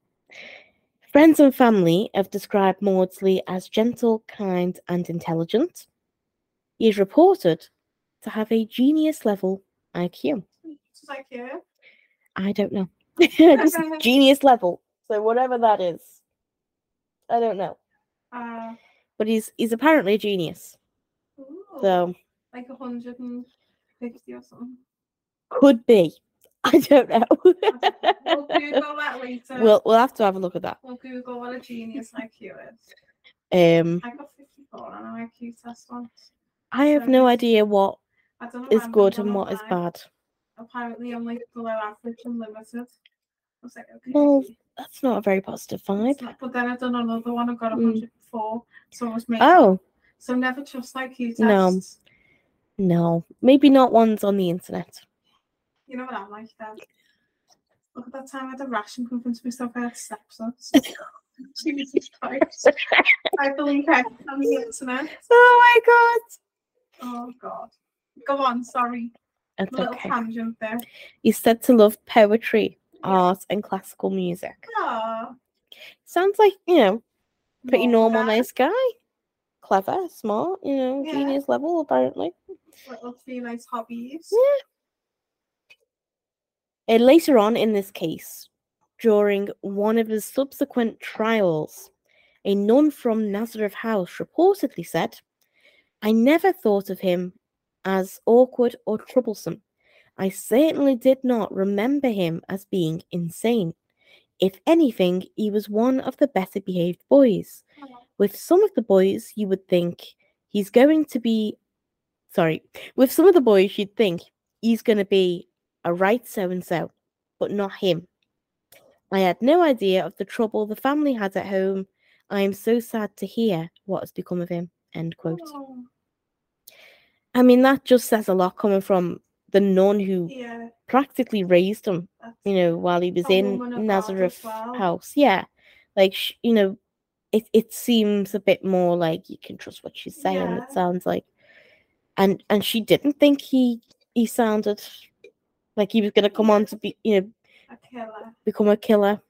Friends and family have described Maudsley as gentle, kind, and intelligent. He is reported to have a genius level IQ. Yeah. I don't know. [laughs] Just [laughs] genius level. So whatever that is. I don't know. Uh, but he's he's apparently a genius. Ooh, so like 150 or something. Could be. [laughs] I don't know. we'll Google [laughs] that later. We'll we'll have to have a look at that. We'll Google what a genius IQ is. Um I got 54 on an IQ test once. I have so no idea what is good and what is bad. Apparently I'm like below average and limited. I was like, okay. Well, that's not a very positive vibe. Not, but then I've done another one, I've got 100 full. So I was making. Oh. So never trust IQ tests. No. No. Maybe not ones on the internet. You know what I like then? Look at that time I had a rash and convinced myself I had sepsis. Jesus Christ. I believe I on the internet. Oh my god. Oh god. Go on, sorry. That's little okay. tangent there. You said to love poetry, yeah. art, and classical music. Aww. Sounds like, you know, pretty normal, guy. nice guy. Clever, smart, you know, Yeah. genius level, apparently. Little few nice hobbies. Yeah. And later on in this case, during one of his subsequent trials, a nun from Nazareth House reportedly said, I never thought of him as awkward or troublesome. I certainly did not remember him as being insane. If anything, he was one of the better behaved boys. With some of the boys, you would think he's going to be. Sorry. With some of the boys, you'd think he's going to be a right so and so, but not him. I had no idea of the trouble the family had at home. I am so sad to hear what has become of him. End quote. Oh, I mean, that just says a lot coming from the nun who yeah. practically raised him, That's, you know, while he was in woman of God as Nazareth well. House. Yeah. Like, sh- you know, it, it seems a bit more like you can trust what she's saying. Yeah. It sounds like, and and she didn't think he he sounded like he was going to come on to be you know A killer. become a killer.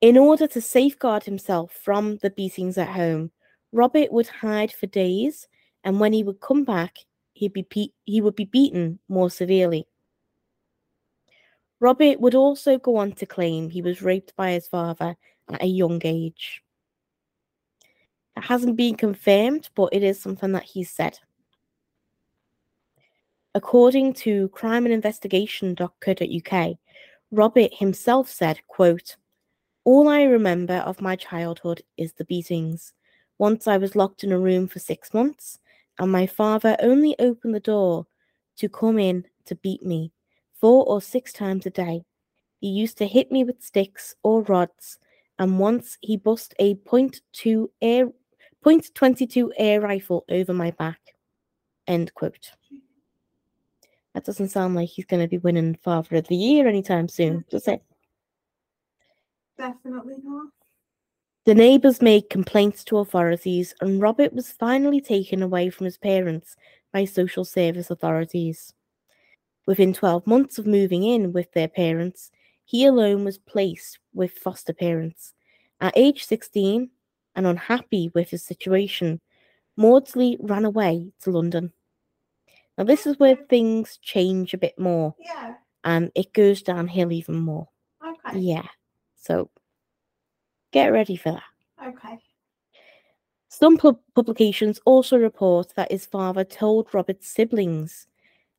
In order to safeguard himself from the beatings at home, Robert would hide for days, and when he would come back, he'd be pe- he would be beaten more severely. Robert would also go on to claim he was raped by his father at a young age. It hasn't been confirmed, but it is something that he said. According to crimeandinvestigation.co.uk, Robert himself said, quote, All I remember of my childhood is the beatings. Once I was locked in a room for six months, and my father only opened the door to come in to beat me four or six times a day. He used to hit me with sticks or rods, and once he bust a point two air point twenty two air rifle over my back. End quote. That doesn't sound like he's going to be winning Father of the Year anytime soon, does it? Definitely not. The neighbours made complaints to authorities, and Robert was finally taken away from his parents by social service authorities. Within 12 months of moving in with their parents, he alone was placed with foster parents. At age 16, and unhappy with his situation, Maudsley ran away to London. Now, this is where things change a bit more, Yeah. and it goes downhill even more. Okay. Yeah, so get ready for that. Okay. Some pub- publications also report that his father told Robert's siblings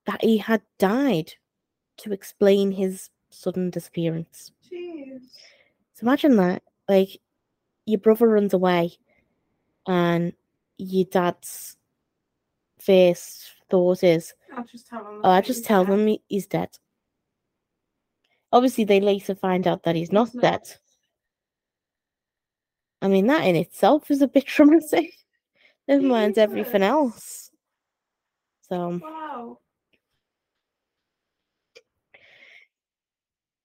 that he had died to explain his sudden disappearance. Jeez. So imagine that, like, your brother runs away, and your dad's first thought is, I'll just tell them. "Oh, I just tell them he- he's dead." Obviously, they later find out that he's not He's not. dead. I mean, that in itself is a bit [laughs] traumatic. Never mind everything else. So, Wow.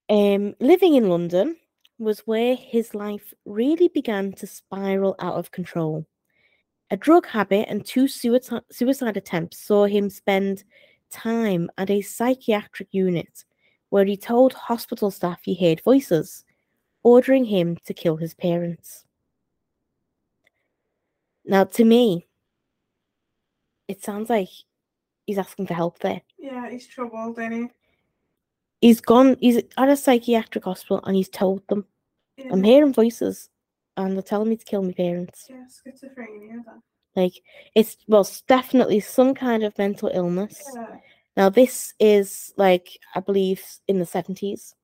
um, living in London was where his life really began to spiral out of control. A drug habit and two suicide, suicide attempts saw him spend time at a psychiatric unit where he told hospital staff he heard voices, ordering him to kill his parents. Now, to me, it sounds like he's asking for help there. Yeah, he's troubled, isn't he? He's gone, he's at a psychiatric hospital and he's told them, Yeah. I'm hearing voices and they're telling me to kill my parents. Yeah, schizophrenia. Like, it's, well, it's definitely some kind of mental illness. Yeah. Now, this is like, I believe, in the 70s.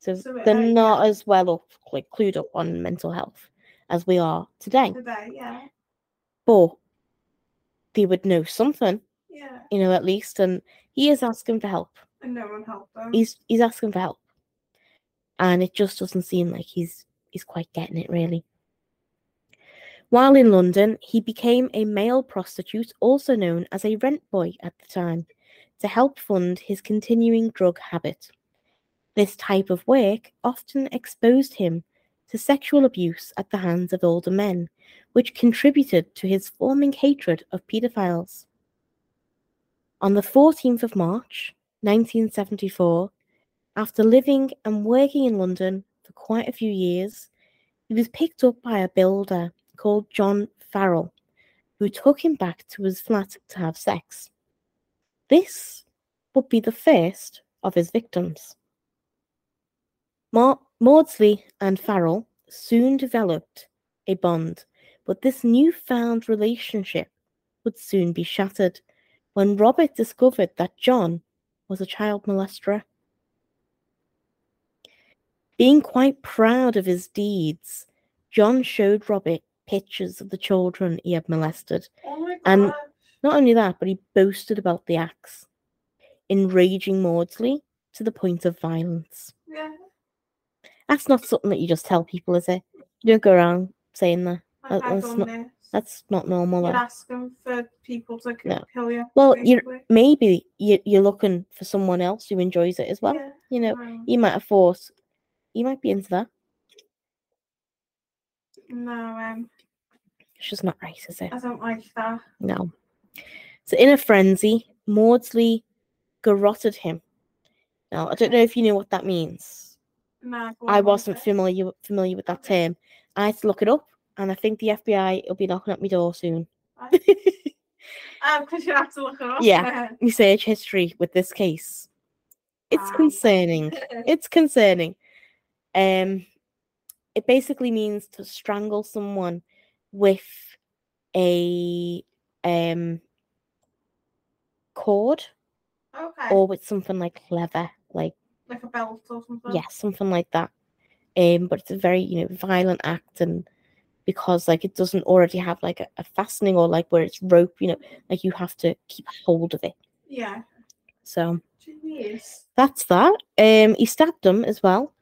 So, So, they're yeah. not as well up, like, clued up on mental health as we are today. Today, yeah. But they would know something, Yeah. you know, at least. And he is asking for help. And no one helped them. He's he's asking for help. And it just doesn't seem like he's he's quite getting it really. While in London, he became a male prostitute, also known as a rent boy at the time, to help fund his continuing drug habit. This type of work often exposed him to sexual abuse at the hands of older men, which contributed to his forming hatred of paedophiles. On the 14th of March, 1974, after living and working in London for quite a few years, he was picked up by a builder called John Farrell, who took him back to his flat to have sex. This would be the first of his victims. Ma- Maudsley and Farrell soon developed a bond, but this newfound relationship would soon be shattered when Robert discovered that John was a child molester. Being quite proud of his deeds, John showed Robert pictures of the children he had molested. Oh my. And- Not only that, but he boasted about the acts, enraging Maudsley to the point of violence. yeah. That's not something that you just tell people, is it? You don't go around saying that. That- that's not- this. That's not normal. You're that. asking for people to No. kill you. Well, you're maybe you, you're looking for someone else who enjoys it as well. Yeah, You know, wow. you might have thought you might be into that. No, um, It's just not right, is it? I don't like that. No. So in a frenzy, Maudsley garroted him. Now, I don't know if you know what that means. I wasn't familiar familiar with that term. I had to look it up, and I think the FBI will be knocking at my door soon. Because [laughs] you have to look it up. Yeah. [laughs] Research history with this case. It's Wow. concerning. [laughs] It's concerning. Um, it basically means to strangle someone with a um cord okay. or with something like leather, like like a belt or something. yeah, something like that. Um, but it's a very you know violent act, and because like it doesn't already have like a, a fastening or like where it's rope, you know, like you have to keep hold of it. Yeah. So Jeez. that's that. Um, he stabbed him as well,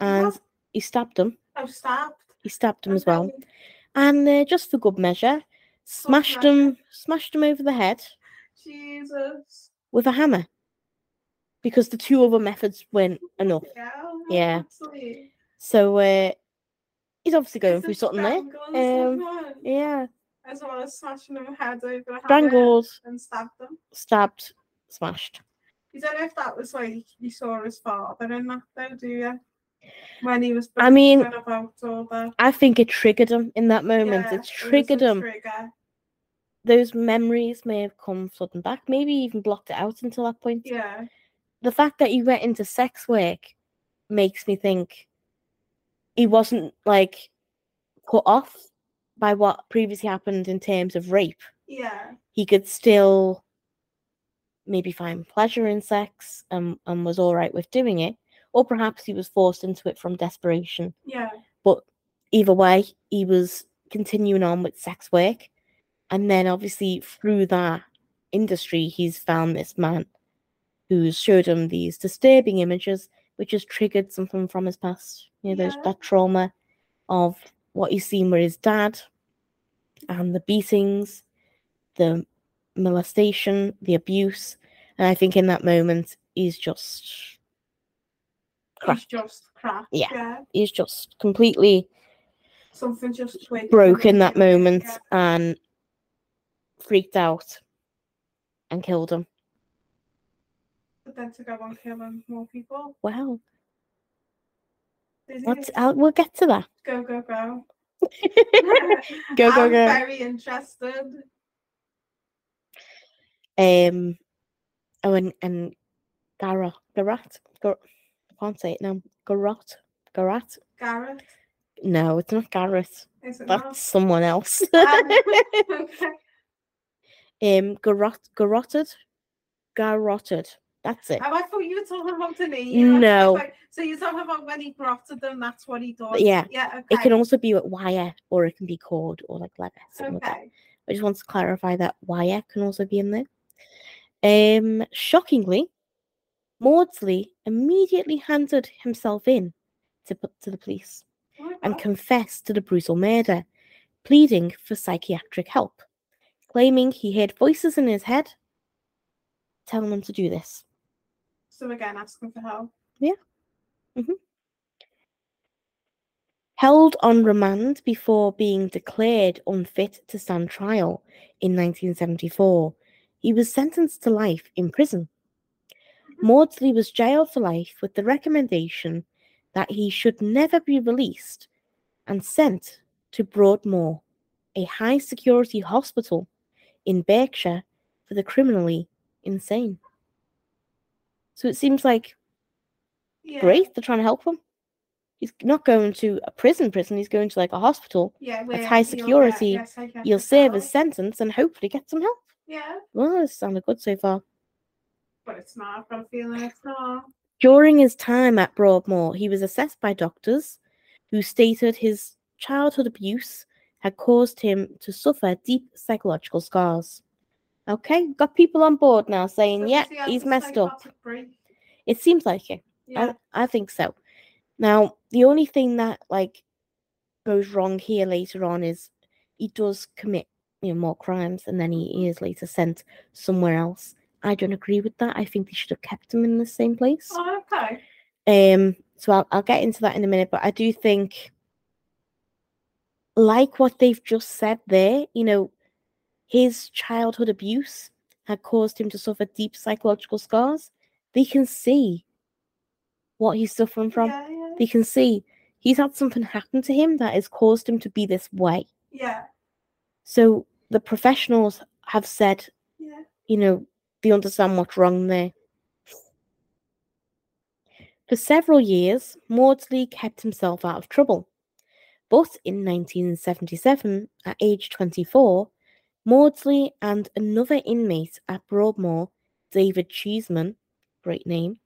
and What? he stabbed him. Oh, stabbed. He stabbed him as well, Okay. and uh, just for good measure, smashed measure. him, smashed him over the head Jesus. with a hammer, because the two other methods weren't enough. Yeah. Yeah. So uh, he's obviously going Is through it something there. Um. Yeah, As well as smashing them head over strangled, and stabbed them. stabbed, smashed. You don't know if that was like you saw his father in that though, do you? When he was I mean, about all the I think it triggered him in that moment. Yeah, it triggered a him. Trigger. Those memories may have come flooding back, maybe even blocked it out until that point. Yeah. The fact that he went into sex work makes me think he wasn't like put off by what previously happened in terms of rape. Yeah. He could still maybe find pleasure in sex and, and was all right with doing it. Or perhaps he was forced into it from desperation. Yeah. But either way, he was continuing on with sex work. And then obviously through that industry, he's found this man who's showed him these disturbing images, which has triggered something from his past. You know, Yeah. that trauma of what he's seen with his dad and the beatings, the molestation, the abuse. And I think in that moment, he's just crap. He's just crap. Yeah. Yeah. He's just completely Something just twigged. broke in that Yeah. moment and freaked out and killed him. But then to go on killing more people. Wow. He What's I'll, we'll get to that. Go, go, go. [laughs] Go, go, I'm go. very interested. Um oh and and Garrot Garrot Gar- I can't say it now. Garrot Garrot. Garrett. No, it's not Garrett. Is it That's someone else. [laughs] not? [laughs] Um, okay. um garrot garroted. Garroted. That's it. Oh, I thought you were talking about the name. No. So you're talking about when he grotted them, that's what he does. yeah, Yeah, okay. It can also be wire or it can be cord or like leather. Something like. Okay. I just want to clarify that wire can also be in there. Um, shockingly, Maudsley immediately handed himself in to put to the police Oh and confessed to the brutal murder, pleading for psychiatric help, claiming he heard voices in his head telling him to do this. So again, asking for help. Yeah. Mm-hmm. Held on remand before being declared unfit to stand trial in 1974, he was sentenced to life in prison. Mm-hmm. Maudsley was jailed for life with the recommendation that he should never be released and sent to Broadmoor, a high security hospital in Berkshire for the criminally insane. So it seems like Yeah. great, they're trying to help him. He's not going to a prison prison, he's going to like a hospital. Yeah, where high you'll security, yes, I get You'll the serve his sentence and hopefully get some help. Yeah, Well, this sounded good so far. but it's not. A feeling it's not. During his time at Broadmoor, he was assessed by doctors who stated his childhood abuse had caused him to suffer deep psychological scars. Okay, got people on board now saying, So yeah, he he's messed up. It seems like it. Yeah. I, I think so. Now, the only thing that like goes wrong here later on is he does commit you know more crimes and then he is later sent somewhere else. I don't agree with that. I think they should have kept him in the same place. Oh, okay. Um, so I'll I'll get into that in a minute, but I do think like what they've just said there, you know, his childhood abuse had caused him to suffer deep psychological scars. They can see what he's suffering from. Yeah, yeah, They can see he's had something happen to him that has caused him to be this way. yeah, So the professionals have said, yeah. you know, they understand what's wrong there. For several years, Maudsley kept himself out of trouble. But in 1977, at age 24, Maudsley and another inmate at Broadmoor, David Cheeseman, great name,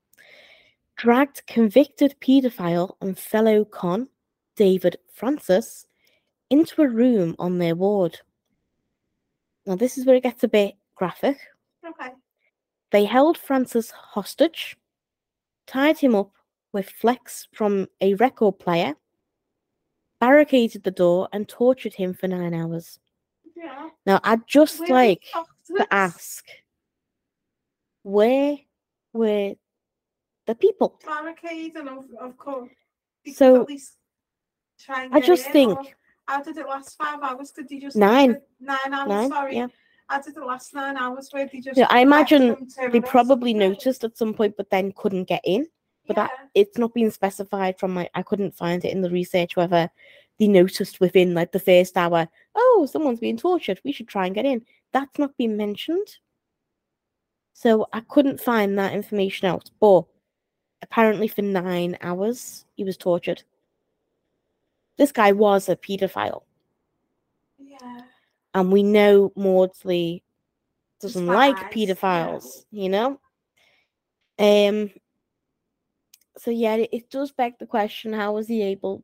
dragged convicted paedophile and fellow con, David Francis, into a room on their ward. Now, this is where it gets a bit graphic. Okay. They held Francis hostage, tied him up with flex from a record player, barricaded the door, and tortured him for nine hours. Yeah. Now, I'd just Where the like to ask where were the people? barricade and of, of course. So, at least try and I just think or How did it last five hours? Did you just Nine. Nine hours. nine, sorry. yeah. How did it last nine hours? Where did you just? Yeah, I imagine They probably noticed at some point, but then couldn't get in. but that- It's not being specified from my. I couldn't find it in the research whether they noticed within like the first hour. Oh, someone's being tortured. We should try and get in. That's not been mentioned. So I couldn't find that information out. But apparently, for nine hours, he was tortured. This guy was a paedophile. Yeah. and we know Maudsley doesn't like Despise, yeah. you know. Um. So yeah, it, it does beg the question: How was he able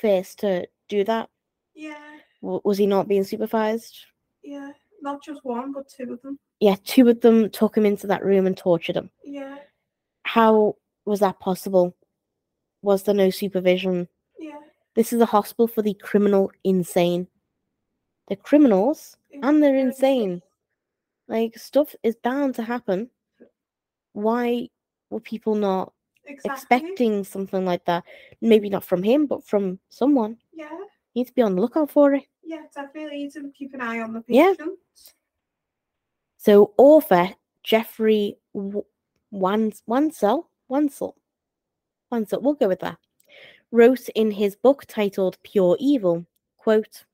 first to do that? Yeah. W- was he not being supervised? Yeah. Not just one, but two of them. Yeah, two of them took him into that room and tortured him. Yeah. How was that possible? Was there no supervision? Yeah. This is a hospital for the criminal insane. They're criminals and they're insane. Like stuff is bound to happen. Why were people not Exactly. expecting something like that? Maybe not from him, but from someone. Yeah. You need to be on the lookout for it. Yeah. Definitely need to keep an eye on the Yeah. So author Geoffrey W- Wans- Wansell, Wansell, Wansell, we'll go with that, wrote in his book titled Pure Evil, quote,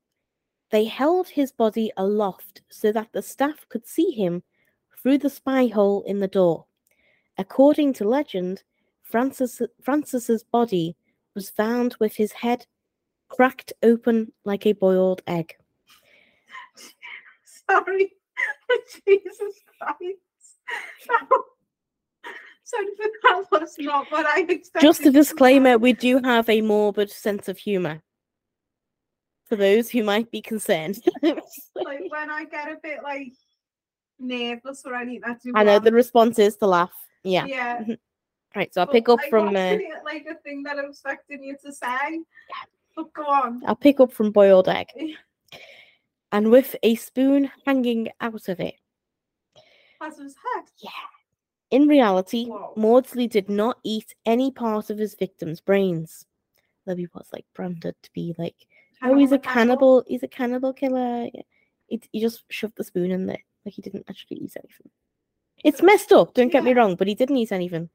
They held his body aloft so that the staff could see him through the spy hole in the door. According to legend, Francis Francis's body was found with his head cracked open like a boiled egg. Sorry. [laughs] Jesus Christ. [laughs] Sorry for that was not what I expected. Just a disclaimer, we do have a morbid sense of humour. For those who might be concerned. [laughs] like when I get a bit like nervous or anything, I do. I know the response is to laugh. Yeah. Yeah. Mm-hmm. Right, so I'll pick up I from uh, like a thing that I'm expecting you to say. But go on. I'll pick up from boiled egg. And with a spoon hanging out of it. As his head. In reality, Whoa. Maudsley did not eat any part of his victim's brains. He was like branded to be like, oh, he's a cannibal. He's a cannibal killer. Yeah. He, he just shoved the spoon in there. Like he didn't actually eat anything. It's messed up, don't get me wrong, but he didn't eat anything.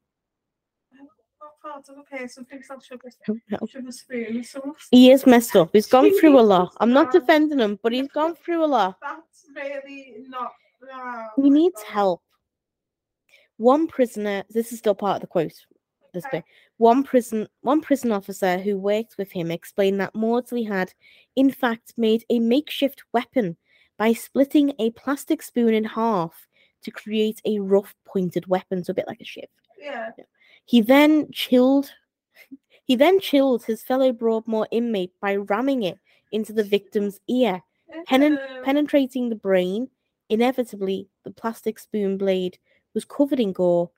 Part of a person thinks no. a, shove spoon in someone's He is messed up. He's gone through a lot. I'm not defending him, but he's gone [laughs] through a lot. That's really not. Oh He needs God. help. One prisoner, this is still part of the quote. This Okay. bit. One prison, one prison officer who worked with him explained that Maudsley had, in fact, made a makeshift weapon by splitting a plastic spoon in half to create a rough pointed weapon, so a bit like a shiv. Yeah. He then chilled. He then chilled his fellow Broadmoor inmate by ramming it into the victim's ear, penetrating the brain. Inevitably, the plastic spoon blade was covered in gore,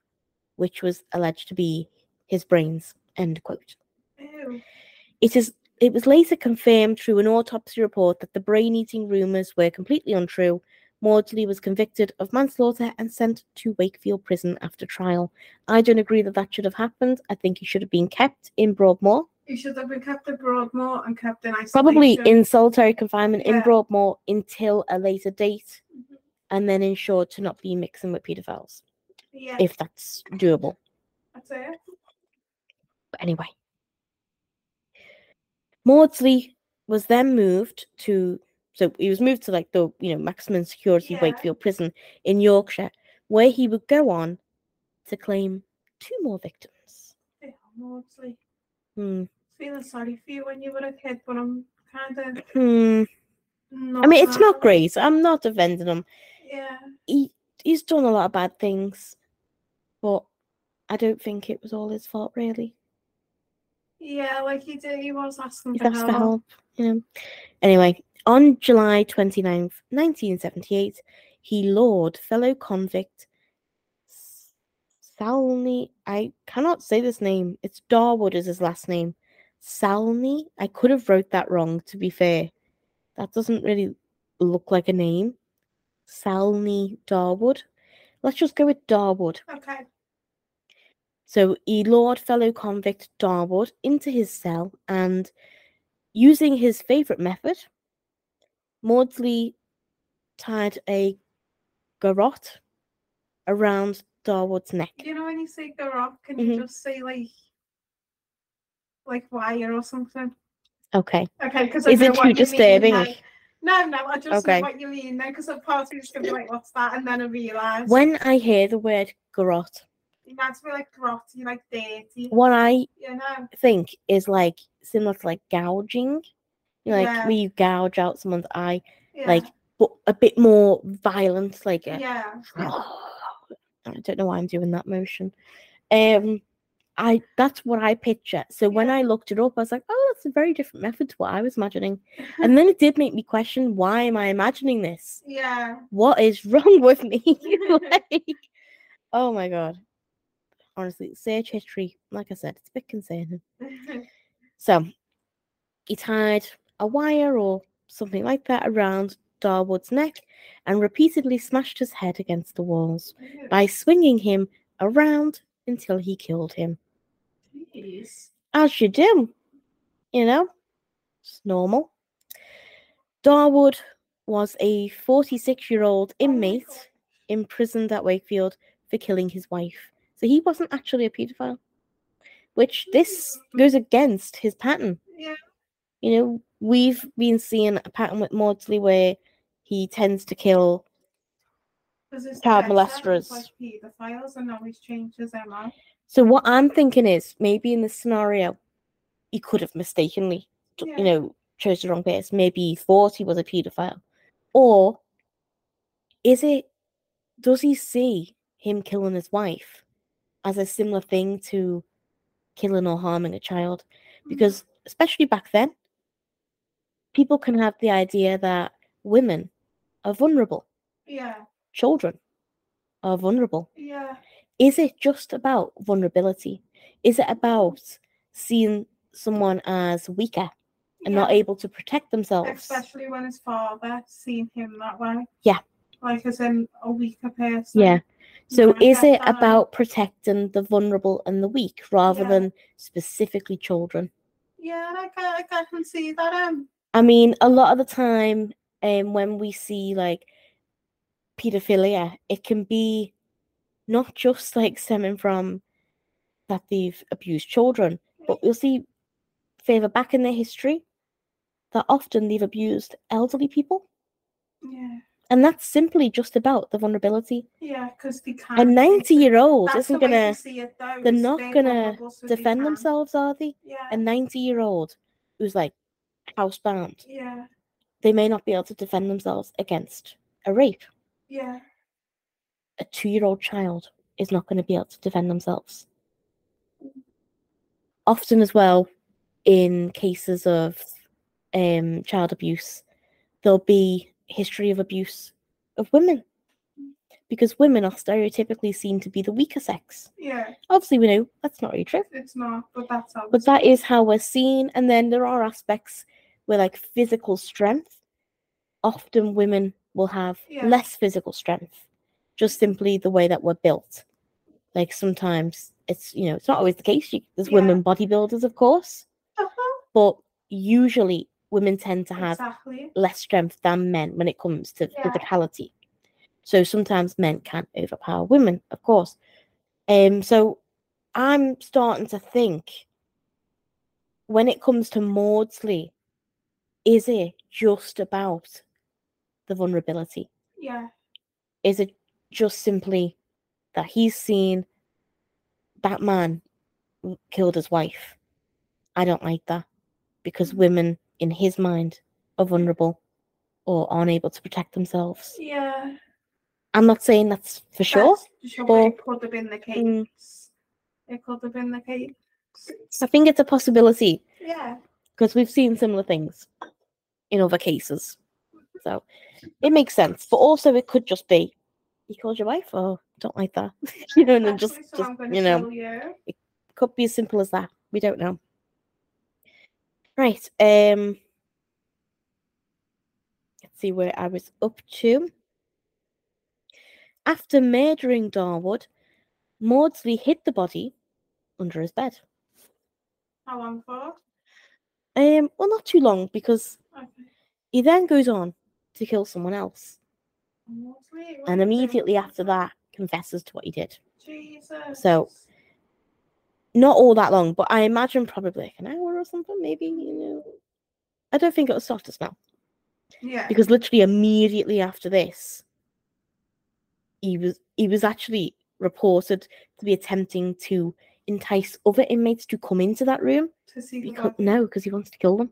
which was alleged to be his brains. End quote. Ew. It is. It was later confirmed through an autopsy report that the brain-eating rumours were completely untrue. Maudsley was convicted of manslaughter and sent to Wakefield Prison after trial. I don't agree that that should have happened. I think he should have been kept in Broadmoor. He should have been kept at Broadmoor and kept in isolation. Probably in solitary confinement in Broadmoor until a later date, Mhm. and then ensured to not be mixing with paedophiles, Yeah, if that's doable. that's it. But anyway, Maudsley was then moved to, so he was moved to like the you know maximum security Yeah. Wakefield prison in Yorkshire, where he would go on to claim two more victims. Yeah, Maudsley. Hmm. Feeling sorry for you when you were a kid, but I'm kind of. Hmm. I mean, it's not great. I'm not defending him. Yeah, He he's done a lot of bad things, but I don't think it was all his fault, really. Yeah, like he did. He was asking He's for asked for help. help, you know. Anyway, on July 29th, 1978, he lured fellow convict S- Salney. I cannot say this name. It's Darwood is his last name. Salney. I could have wrote that wrong, to be fair. That doesn't really look like a name. Salney Darwood. Let's just go with Darwood. Okay. So he lured fellow convict Darwood into his cell and, using his favourite method, Maudsley tied a garrote around Darwood's neck. You know when you say garrote, can Mhm. you just say like, like wire or something? Okay. Okay, because Is it too disturbing? No, no, I just Okay. know what you mean then, because of part was gonna be like, what's that? And then I realised When I hear the word garrote, you to be like grotty, like dirty. what I You know? think is like similar to like gouging. You know, like Yeah. where you gouge out someone's eye, Yeah. like but a bit more violent, like a, yeah. [sighs] I don't know why I'm doing that motion. Um, I that's what I picture. So when I looked it up, I was like, oh, that's a very different method to what I was imagining. [laughs] And then it did make me question, why am I imagining this? yeah. What is [laughs] wrong with me? [laughs] like, oh my god. Honestly, search history, like I said, it's a bit concerning. [laughs] So he tied a wire or something like that around Darwood's neck and repeatedly smashed his head against the walls by swinging him around until he killed him. Jeez. As you do, you know, it's normal. Darwood was a 46 year old inmate imprisoned at Wakefield for killing his wife. So he wasn't actually a paedophile, which this goes against his pattern. Yeah. You know, we've been seeing a pattern with Maudsley where he tends to kill Child dad said it was molesters. Like pedophiles, and now he's changed his MO. So what I'm thinking is maybe in this scenario, he could have mistakenly, Yeah. you know, chose the wrong person. Maybe he thought he was a paedophile, or is it? Does he see him killing his wife as a similar thing to killing or harming a child? Mm. Because especially back then, people can have the idea that women are vulnerable, Yeah. children are vulnerable. Yeah. is it just about vulnerability? Is it about seeing someone as weaker and not able to protect themselves? Especially when his father seen him that way. Yeah. Like as in a weaker person. Yeah. So is it about protecting the vulnerable and the weak rather Yeah. than specifically children? Yeah, I can, I can- see that. Um. I mean, a lot of the time, um, when we see like pedophilia, it can be not just like stemming from that they've abused children, but we'll see further back in their history that often they've abused elderly people. Yeah. And that's simply just about the vulnerability. Yeah, because they can't. A 90 year old isn't gonna see it, though, they're not gonna they defend themselves, are they? Yeah. A 90 year old who's like housebound, yeah. they may not be able to defend themselves against a rape. Yeah. A two year old child is not going to be able to defend themselves. Often, as well, in cases of um, child abuse, there'll be history of abuse of women because women are stereotypically seen to be the weaker sex. Yeah. Obviously, we know that's not really true, It's not, but that's how. but that is how we're seen. And then there are aspects where, like physical strength, often women will have Yeah. less physical strength, just simply the way that we're built. Like sometimes it's, you know, it's not always the case. You, there's Yeah. women bodybuilders, of course. Uh-huh. but usually women tend to have exactly. less strength than men when it comes to Yeah. physicality. So sometimes men can't overpower women, of course. Um, so I'm starting to think when it comes to Maudsley, is it just about the vulnerability? Yeah. Is it just simply that he's seen that man killed his wife? I don't like that because Mm. women, in his mind, are vulnerable or aren't to protect themselves. Yeah. I'm not saying that's for sure. That's sure, but it could have been the case. Mm. It could have been the case. I think it's a possibility Yeah. because we've seen similar things in other cases. So it makes sense. But also, it could just be you called your wife, oh, don't like that. [laughs] you know, and then just, so just you know, you. could be as simple as that. We don't know. Right. Um. Let's see where I was up to. After murdering Darwood, Maudsley hid the body under his bed. How long for? Um. Well, not too long because Okay. he then goes on to kill someone else, what and are you doing? immediately after that confesses to what he did. Jesus. So- Not all that long, but I imagine probably like an hour or something. Maybe you know. I don't think it was soft as smell. yeah. because literally immediately after this he was he was actually reported to be attempting to entice other inmates to come into that room to see because no because he wanted to kill them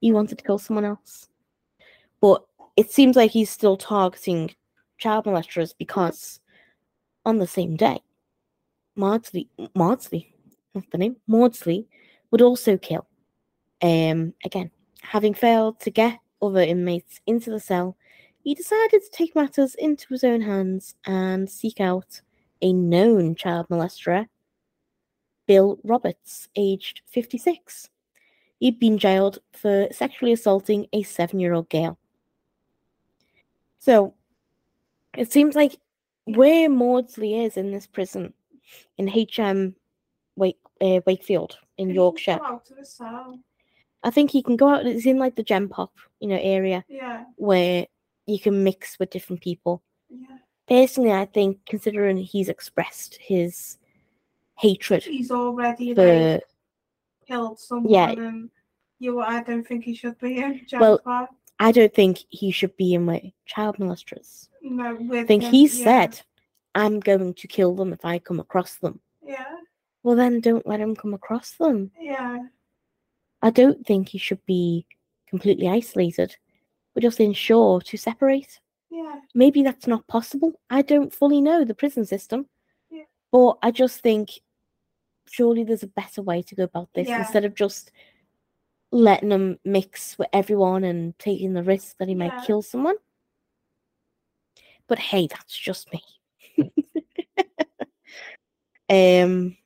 he wanted to kill someone else but it seems like he's still targeting child molesters because on the same day Maudsley Maudsley the name Maudsley would also kill um again having failed to get other inmates into the cell he decided to take matters into his own hands and seek out a known child molester, Bill Roberts, aged 56. He'd been jailed for sexually assaulting a seven year old girl. So it seems like where Maudsley is in this prison, in HM Wake, uh, Wakefield in Can you Yorkshire, go out of the cell? I think he can go out. It's in like the gen pop, you know, area Yeah. where you can mix with different people. Yeah. Personally, I think considering he's expressed his hatred He's already for like killed someone Yeah. you I don't think he should be in Well, Jennifer. I don't think he should be in with child molesters. no, with I think him, he yeah. said, I'm going to kill them if I come across them. Yeah. Well, then don't let him come across them. Yeah. I don't think he should be completely isolated, but just ensure to separate. Yeah. Maybe that's not possible. I don't fully know the prison system, Yeah. but I just think surely there's a better way to go about this Yeah. instead of just letting him mix with everyone and taking the risk that he Yeah. might kill someone. But hey, that's just me. [laughs] [laughs] um,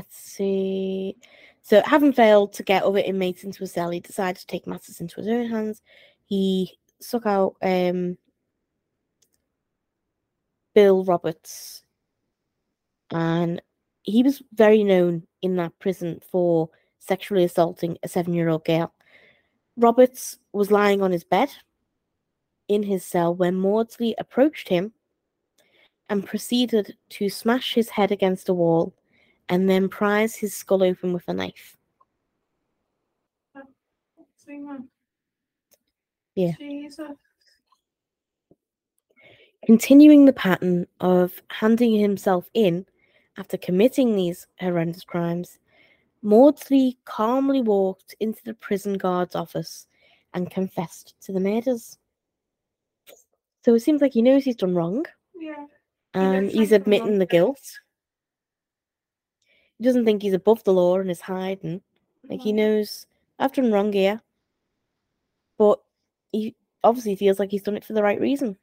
let's see. So, having failed to get other inmates into a cell, he decided to take matters into his own hands. He suck out um, Bill Roberts, and he was very known in that prison for sexually assaulting a seven-year-old girl. Roberts was lying on his bed in his cell when Maudsley approached him and proceeded to smash his head against a wall and then prise his skull open with a knife. Yeah. Jesus. Continuing the pattern of handing himself in after committing these horrendous crimes, Maudsley calmly walked into the prison guard's office and confessed to the murders. So it seems like he knows he's done wrong Yeah. and um, looks he's admitting the guilt. He doesn't think he's above the law and is hiding. Like he knows I've done wrong here, but he obviously feels like he's done it for the right reason.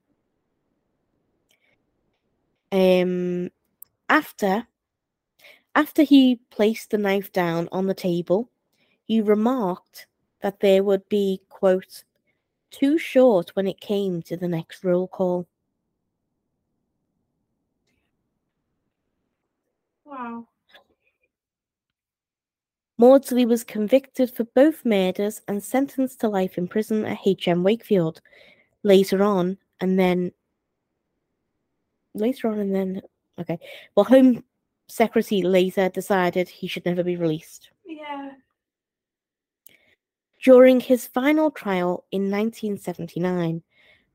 Um, after after he placed the knife down on the table, he remarked that there would be quote too short when it came to the next roll call. Wow. Maudsley was convicted for both murders and sentenced to life in prison at HM Wakefield later on, and then later on, and then okay. Well, Home Secretary later decided he should never be released. Yeah. During his final trial in 1979,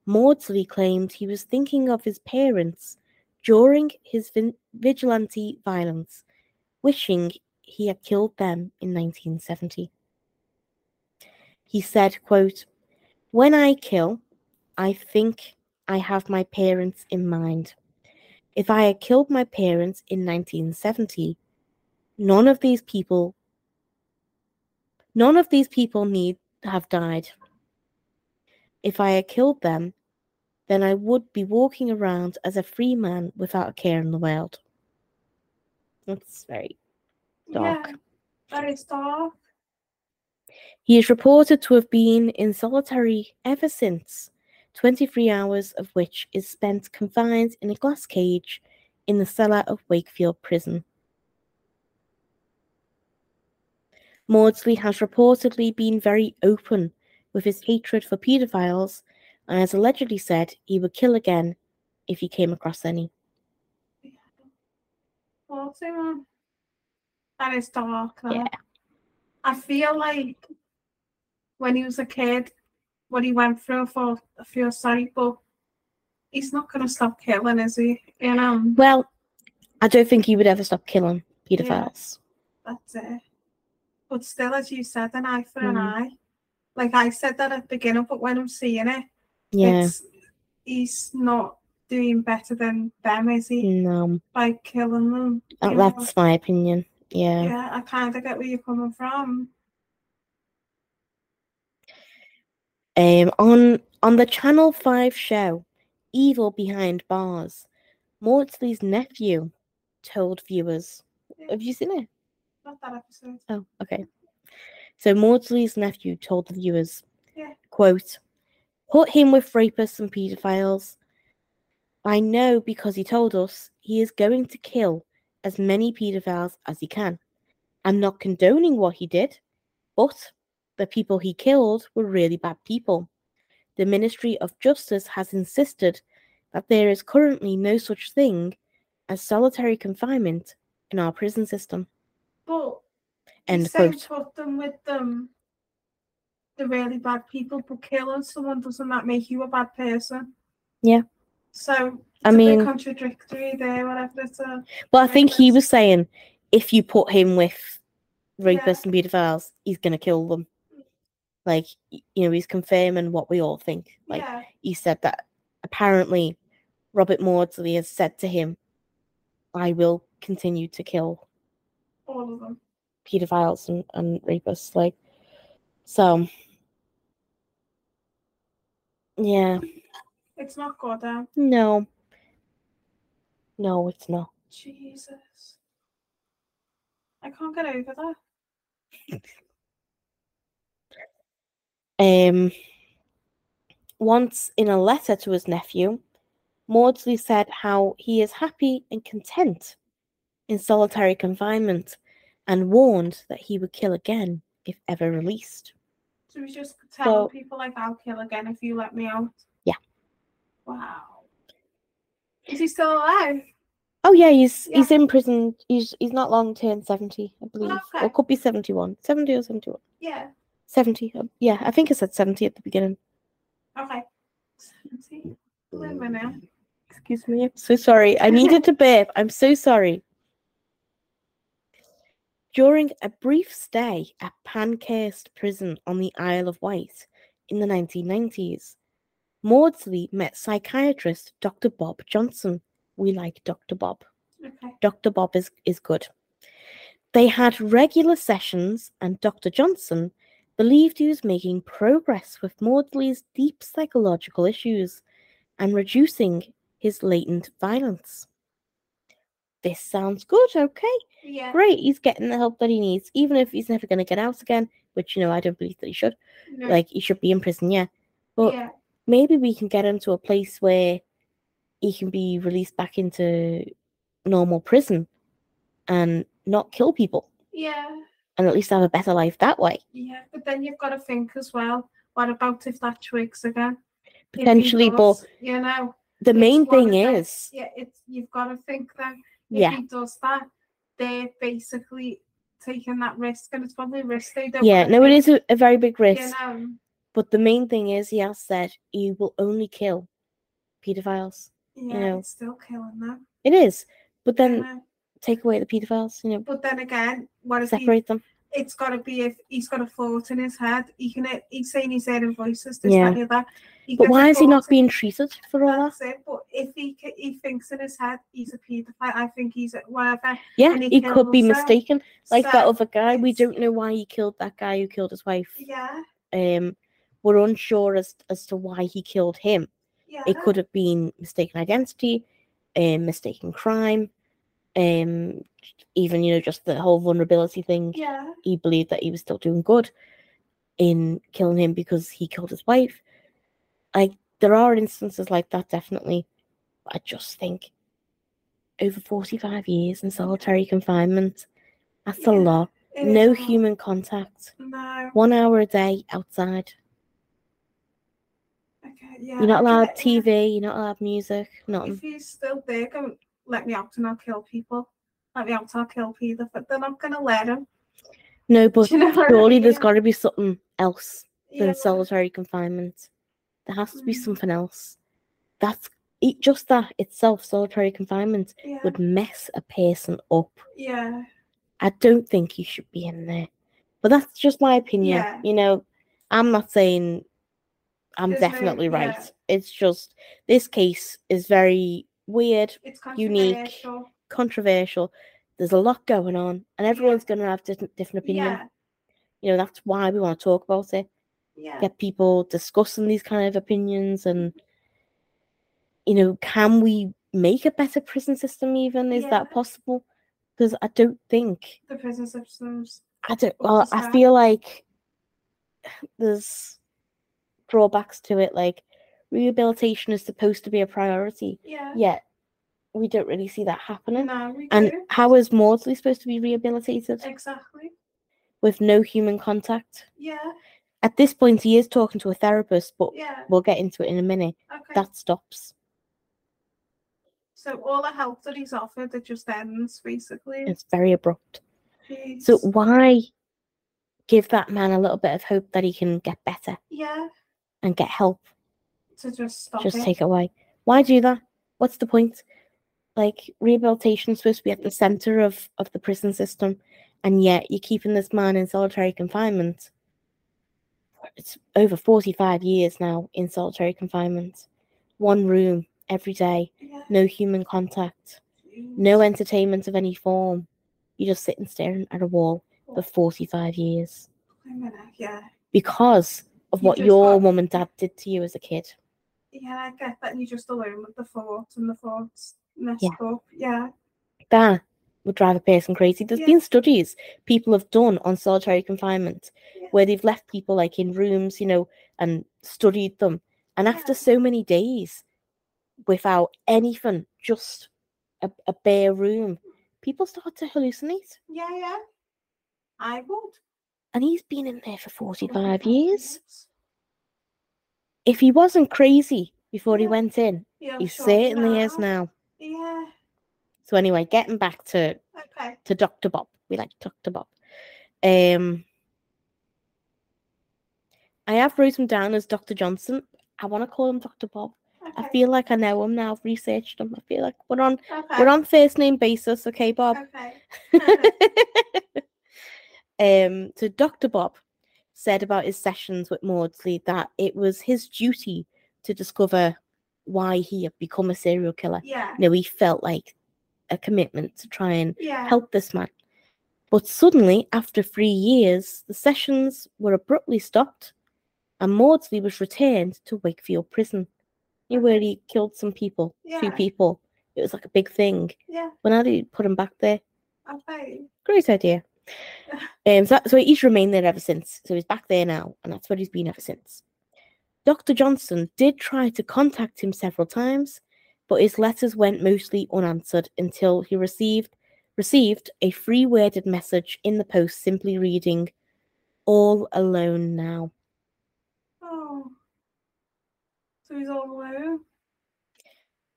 Maudsley claimed he was thinking of his parents during his vigilante violence, wishing he had killed them in 1970. He said, quote, When I kill, I think I have my parents in mind. If I had killed my parents in 1970, none of these people none of these people need have died. If I had killed them, then I would be walking around as a free man without a care in the world. That's very dark. Yeah. Is dark. He is reported to have been in solitary ever since, 23 hours of which is spent confined in a glass cage in the cellar of Wakefield Prison. Maudsley has reportedly been very open with his hatred for paedophiles and has allegedly said he would kill again if he came across any. Man. That is dark. Yeah. I feel like when he was a kid, what he went through, for I feel sorry, but he's not gonna stop killing, is he? You know, Well, I don't think he would ever stop killing paedophiles. that's it. But still, as you said, an eye for an Mm. eye. Like I said that at the beginning, but when I'm seeing it, Yeah, it's he's not doing better than them, is he? no, By killing them. that- you know? that's my opinion. Yeah. yeah, I kind of get where you're coming from. Um, on on the Channel Five show, Evil Behind Bars, Maudsley's nephew told viewers. Have you seen it? Not that episode. Oh, okay. So Maudsley's nephew told the viewers, Yeah. quote, put him with rapists and paedophiles. I know because he told us he is going to kill as many paedophiles as he can. I'm not condoning what he did, but the people he killed were really bad people. The Ministry of Justice has insisted that there is currently no such thing as solitary confinement in our prison system. But End quote. put them with them, the really bad people, but killing someone doesn't that make you a bad person? Yeah. So I mean- contradictory there, whatever a Well, I think he was saying if you put him with Yeah. rapists and paedophiles, he's gonna kill them. Like you know, he's confirming what we all think. Like yeah, he said that apparently Robert Maudsley has said to him, "I will continue to kill all of them. paedophiles and, and rapists." Like so, yeah, It's not good, um, no, no, it's not. Jesus. I can't get over that. Um, once in a letter to his nephew, Maudsley said how he is happy and content in solitary confinement and warned that he would kill again if ever released. So he's just telling So- people like I'll kill again if you let me out. Wow. Is he still alive? Oh yeah, he's Yeah. he's in prison. He's he's not long turned seventy, I believe, Okay. or could be seventy one, seventy or seventy one, Yeah. seventy. uh, Yeah, I think I said seventy at the beginning. Okay. 70. Wait a minute. Excuse me. I'm so sorry. I needed to burp. I'm so sorry. During a brief stay at Parkhurst Prison on the Isle of Wight in the 1990s, Maudsley met psychiatrist Dr. Bob Johnson. We like Dr. Bob. Okay. Dr. Bob is, is good. They had regular sessions, and Dr. Johnson believed he was making progress with Maudsley's deep psychological issues and reducing his latent violence. This sounds good, okay. Yeah. Great, he's getting the help that he needs, even if he's never going to get out again, which, you know, I don't believe that he should. No. Like, he should be in prison, yeah. But yeah. Maybe we can get him to a place where he can be released back into normal prison and not kill people. Yeah. and at least have a better life that way. Yeah, but then you've got to think as well. What about if that twigs again? Potentially, but you know, the main thing is, yeah, it's you've got to think that if yeah, he does that, they're basically taking that risk, and it's probably a risk they don't. yeah, no, it take, is a, a very big risk. You know, But the main thing is, he has said he will only kill pedophiles. yeah, know. it's still killing them. It is, but then take away the pedophiles, you know, But then again, what he, separate them. it's got to be if he's got a thought in his head? He can. He's saying he's hearing voices. This, Yeah. that. He But why is he not being treated for all that? It. But if he he thinks in his head he's a paedophile, I think he's a whatever. Yeah, he he could be them. mistaken. Like that other guy, we don't know why he killed that guy who killed his wife. Yeah, Um, we're unsure as as to why he killed him. yeah. It could have been mistaken identity, um, mistaken crime, um, even you know just the whole vulnerability thing. Yeah, He believed that he was still doing good in killing him because he killed his wife. Like there are instances like that, definitely. I just think over forty-five years in solitary confinement, that's a Yeah, lot. it No human contact. No. One hour a day outside. Yeah. You're not allowed. TV. You're not allowed music. Nothing. If he's still there, go let me out and I'll kill people. Let me out, I'll kill people. But they're not gonna let him. No, [laughs] but you know what I surely there's mean? got to be something else than Yeah. solitary confinement. There has to be Mm. something else. That's it, just that itself. Solitary confinement Yeah. would mess a person up. Yeah. I don't think you should be in there. But that's just my opinion. Yeah. You know, I'm not saying I'm definitely right. yeah. It's just this case is very weird, It's Unique. controversial. controversial. There's a lot going on, and everyone's going to have different different opinion. Yeah. You know, that's why we want to talk about it. Yeah. Get people discussing these kind of opinions, and mm-hmm. you know, can we make a better prison system? Even is Yeah. that possible? Because I don't think The prison systems. I don't. Well, I feel like there's drawbacks to it. Like rehabilitation is supposed to be a priority, Yeah. yet we don't really see that happening. No, we And how is Maudsley supposed to be rehabilitated Exactly. with no human contact? Yeah. At this point, he is talking to a therapist, but Yeah. we'll get into it in a minute. Okay. That stops. So all the help that he's offered, it just ends basically. It's very abrupt. Jeez. So why give that man a little bit of hope that he can get better yeah, and get help? to just stop just it. take it away. Why do that? What's the point? Like rehabilitation is supposed to be at the center of of the prison system, and yet you're keeping this man in solitary confinement. It's over forty five years now in solitary confinement, one room every day, Yeah. no human contact, no entertainment of any form. You just sit and staring at a wall for oh. forty five years Wait a minute, Yeah. because of what your got- mum and dad did to you as a kid. Yeah, I get that. And you're just alone with the thoughts and the thoughts messed Yeah. up. Yeah. that would drive a person crazy. There's Yeah. been studies people have done on solitary confinement Yeah. where they've left people like in rooms, you know, and studied them. And after so many days without anything, just a, a bare room, people start to hallucinate. Yeah, yeah. I would. And he's been in there for 45 45 years. If he wasn't crazy before he went in, Yeah, he sure, certainly is now. now. Yeah. So anyway, getting back to Okay. to Dr. Bob. We like Dr. Bob. Um, I have wrote him down as Dr. Johnson. I want to call him Dr. Bob. I feel like I know him now. I've researched him. I feel like we're on okay. we're on first name basis, okay, Bob? Okay. [laughs] um, so Dr. Bob said about his sessions with Maudsley that it was his duty to discover why he had become a serial killer. Yeah. You know, he felt like a commitment to try and Yeah. help this man. But suddenly, after three years, the sessions were abruptly stopped and Maudsley was returned to Wakefield Prison, you know, where he killed some people, two Yeah. people. It was like a big thing. Yeah. Well, now they put him back there. Okay. Great idea. Um, so, that- so he's remained there ever since. So he's back there now, and that's where he's been ever since. Dr. Johnson did try to contact him several times, but his letters went mostly unanswered until he received received a free worded message in the post simply reading, All alone now. Oh. So he's all alone.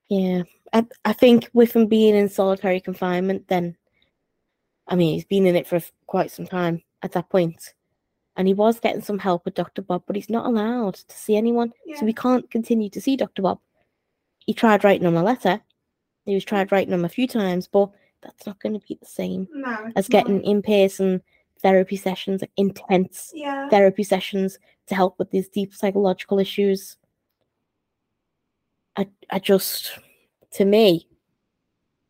Yeah. I, I think with him being in solitary confinement, then, I mean, he's been in it for quite some time at that point, And he was getting some help with Dr. Bob, but he's not allowed to see anyone. Yeah. So we can't continue to see Dr. Bob. He tried writing him a letter. He was tried writing him a few times, but that's not going to be the same No. as getting not. in person therapy sessions, like intense Yeah. therapy sessions to help with these deep psychological issues. I, I just, to me,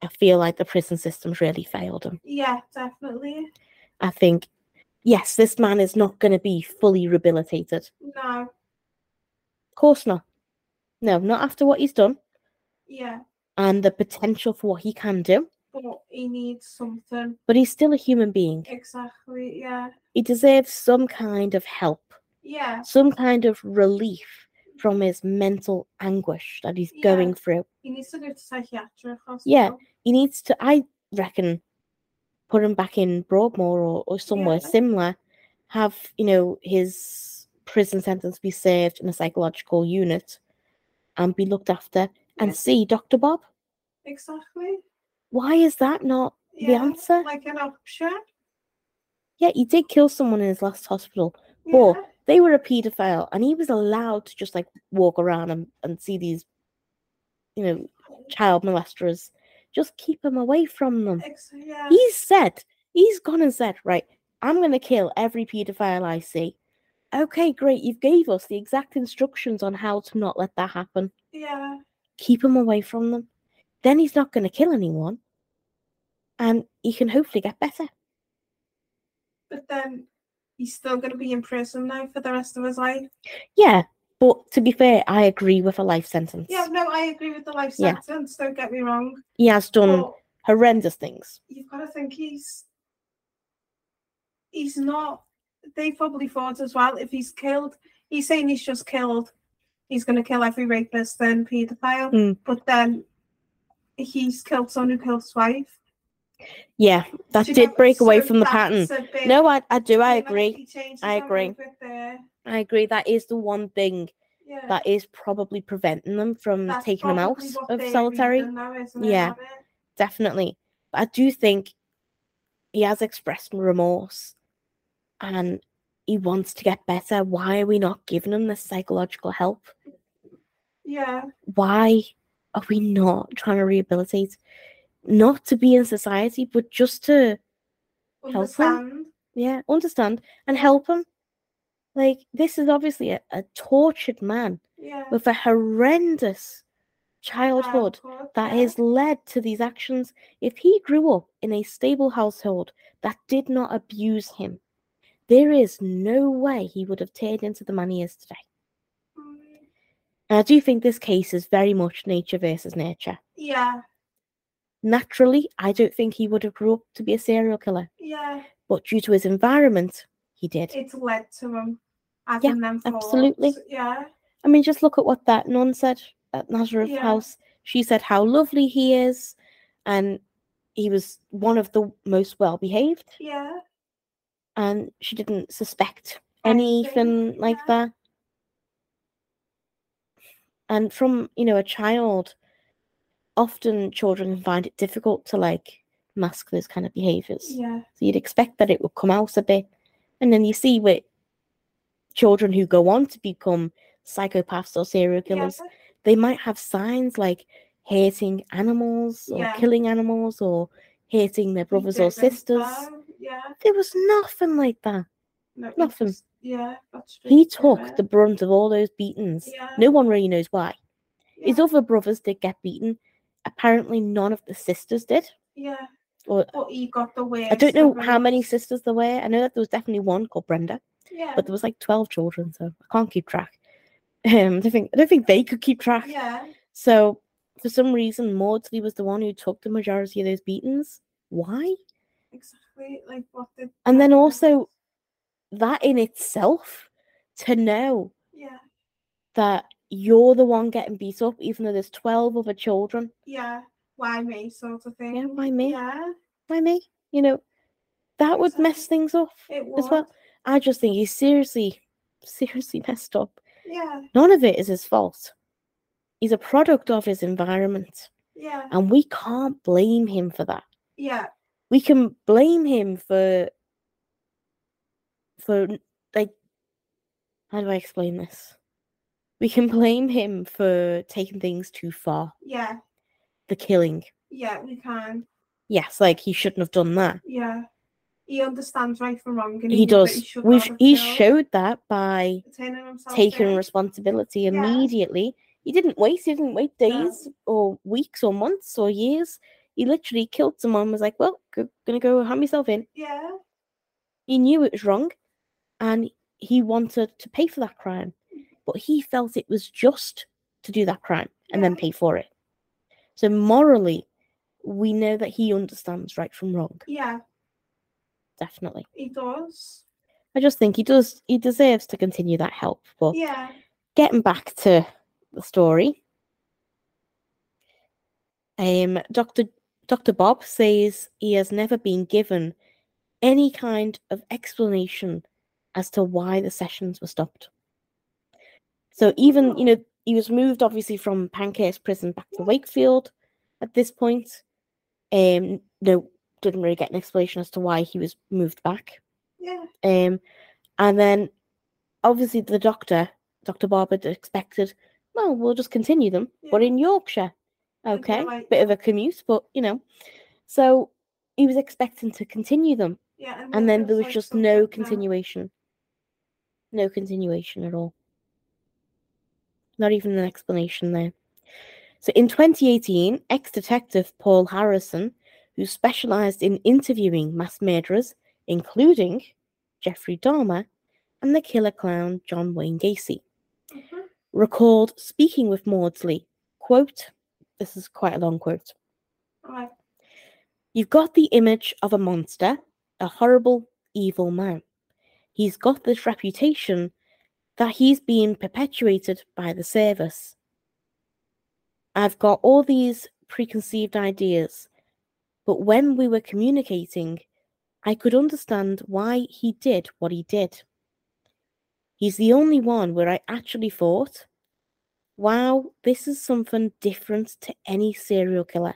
I feel like the prison system's really failed him. Yeah, definitely. I think, yes, this man is not going to be fully rehabilitated. No. Of course not. No, not after what he's done Yeah. and the potential for what he can do. But he needs something. But he's still a human being. Exactly. Yeah. He deserves some kind of help, Yeah. some kind of relief from his mental anguish that he's Yeah. going through. He needs to go to psychiatric hospital. Yeah. He needs to, I reckon, put him back in Broadmoor or, or somewhere Yeah. similar, have, you know, his prison sentence be served in a psychological unit and be looked after and Yeah. see Dr. Bob. Exactly. Why is that not the answer? Like an option. Yeah, he did kill someone in his last hospital. But they were a paedophile and he was allowed to just like walk around and, and see these, you know, child molesters. Just keep him away from them. Yeah. He's said, he's gone and said, right, I'm going to kill every paedophile I see. Okay, great. You've gave us the exact instructions on how to not let that happen. Yeah. Keep him away from them. Then he's not going to kill anyone. And he can hopefully get better. But then he's still going to be in prison now for the rest of his life. Yeah, but to be fair, I agree with a life sentence. Yeah, no, I agree with the life Yeah. sentence. Don't get me wrong. He has done But horrendous things. you've got to think he's he's not. They probably thought as well if he's killed, he's saying he's just killed. He's going to kill every rapist and paedophile. Mm. But then he's killed someone who killed his wife. Yeah, that Do you did know- break away so from the pattern. that's a bit- No, I, I do. I agree. changed I agree. there. I agree. That is the one thing Yeah. that is probably preventing them from That's taking them out probably what of solitary. reading now, isn't it, Yeah. Definitely. But I do think he has expressed remorse and he wants to get better. Why are we not giving him the psychological help? Yeah. Why are we not trying to rehabilitate? Not to be in society, but just to Help him? Understand. yeah, understand and help him. Like this is obviously a, a tortured man Yeah. with a horrendous childhood Childhood, that yeah. has led to these actions. If he grew up in a stable household that did not abuse him, there is no way he would have turned into the man he is today. Mm, And I do think this case is very much nature versus nature. Yeah. Naturally, I don't think he would have grew up to be a serial killer, Yeah. but due to his environment, he did. It's led to him thoughts. absolutely. Yeah. I mean, just look at what that nun said at Nazareth Yeah. House. She said how lovely he is, and he was one of the most well behaved, Yeah. and she didn't suspect Anything, like yeah. that. And from you know a child, often children can find it difficult to like mask those kind of behaviors. Yeah. So you'd expect that it would come out a bit. And then you see with children who go on to become psychopaths or serial killers, Yeah. they might have signs like hating animals or Yeah. killing animals or hating their brothers or sisters. Yeah. There was nothing like that. No, Nothing. just- yeah. That's He took it. the brunt of all those beatings. Yeah. No one really knows why. His other brothers did get beaten. Apparently, none of the sisters did. Yeah. Or But he got the worst. I don't know how many sisters there were. I know that there was definitely one called Brenda. Yeah. but there was like 12 children so i can't keep track um, I, don't think, I don't think they could keep track Yeah. so for some reason maudsley was the one who took the majority of those beatings why Exactly. Like what did. and then also that in itself to know Yeah. that you're the one getting beat up even though there's 12 other children Yeah. Why me? Sort of thing. yeah why me Yeah. why me? You know, that would mess things up It as well. I just think he's seriously, seriously messed up. Yeah, None of it is his fault. He's a product of his environment, yeah, and we can't blame him for that. yeah, We can blame him for, for like, how do I explain this? We can blame him for taking things too far, yeah, the killing. yeah. We can. Yes, like he shouldn't have done that. Yeah, he understands right from wrong, and He that does. should We've he killed, showed that by taking in. responsibility Yeah. immediately. He didn't wait. He didn't wait No. days or weeks or months or years. He literally killed someone. Was like, well, go, gonna go hand myself in. Yeah, He knew it was wrong, and he wanted to pay for that crime, but he felt it was just to do that crime and then pay for it. So morally, we know that he understands right from wrong. yeah, Definitely. he does. I just think he does. He deserves to continue that help. But Yeah, getting back to the story, um, Doctor Doctor Bob says he has never been given any kind of explanation as to why the sessions were stopped. So even you know he was moved obviously from Pancras Prison back to Wakefield at this point. Um, no, didn't really get an explanation as to why he was moved back. yeah, Um, and then obviously the doctor, Dr. Had expected, well, we'll just continue them, but Yeah. in Yorkshire. Okay, like, bit of a commute, but you know. So he was expecting to continue them, yeah. and then there was like just no continuation. No continuation at all. Not even an explanation there. So in 2018, ex detective Paul Harrison, who specialized in interviewing mass murderers, including Jeffrey Dahmer and the killer clown John Wayne Gacy, Mhm. recalled speaking with Maudsley. Quote, this is quite a long quote. Right. You've got the image of a monster, a horrible, evil man. He's got this reputation that he's being perpetuated by the service. I've got all these preconceived ideas, but when we were communicating, I could understand why he did what he did. He's the only one where I actually thought, wow, this is something different to any serial killer.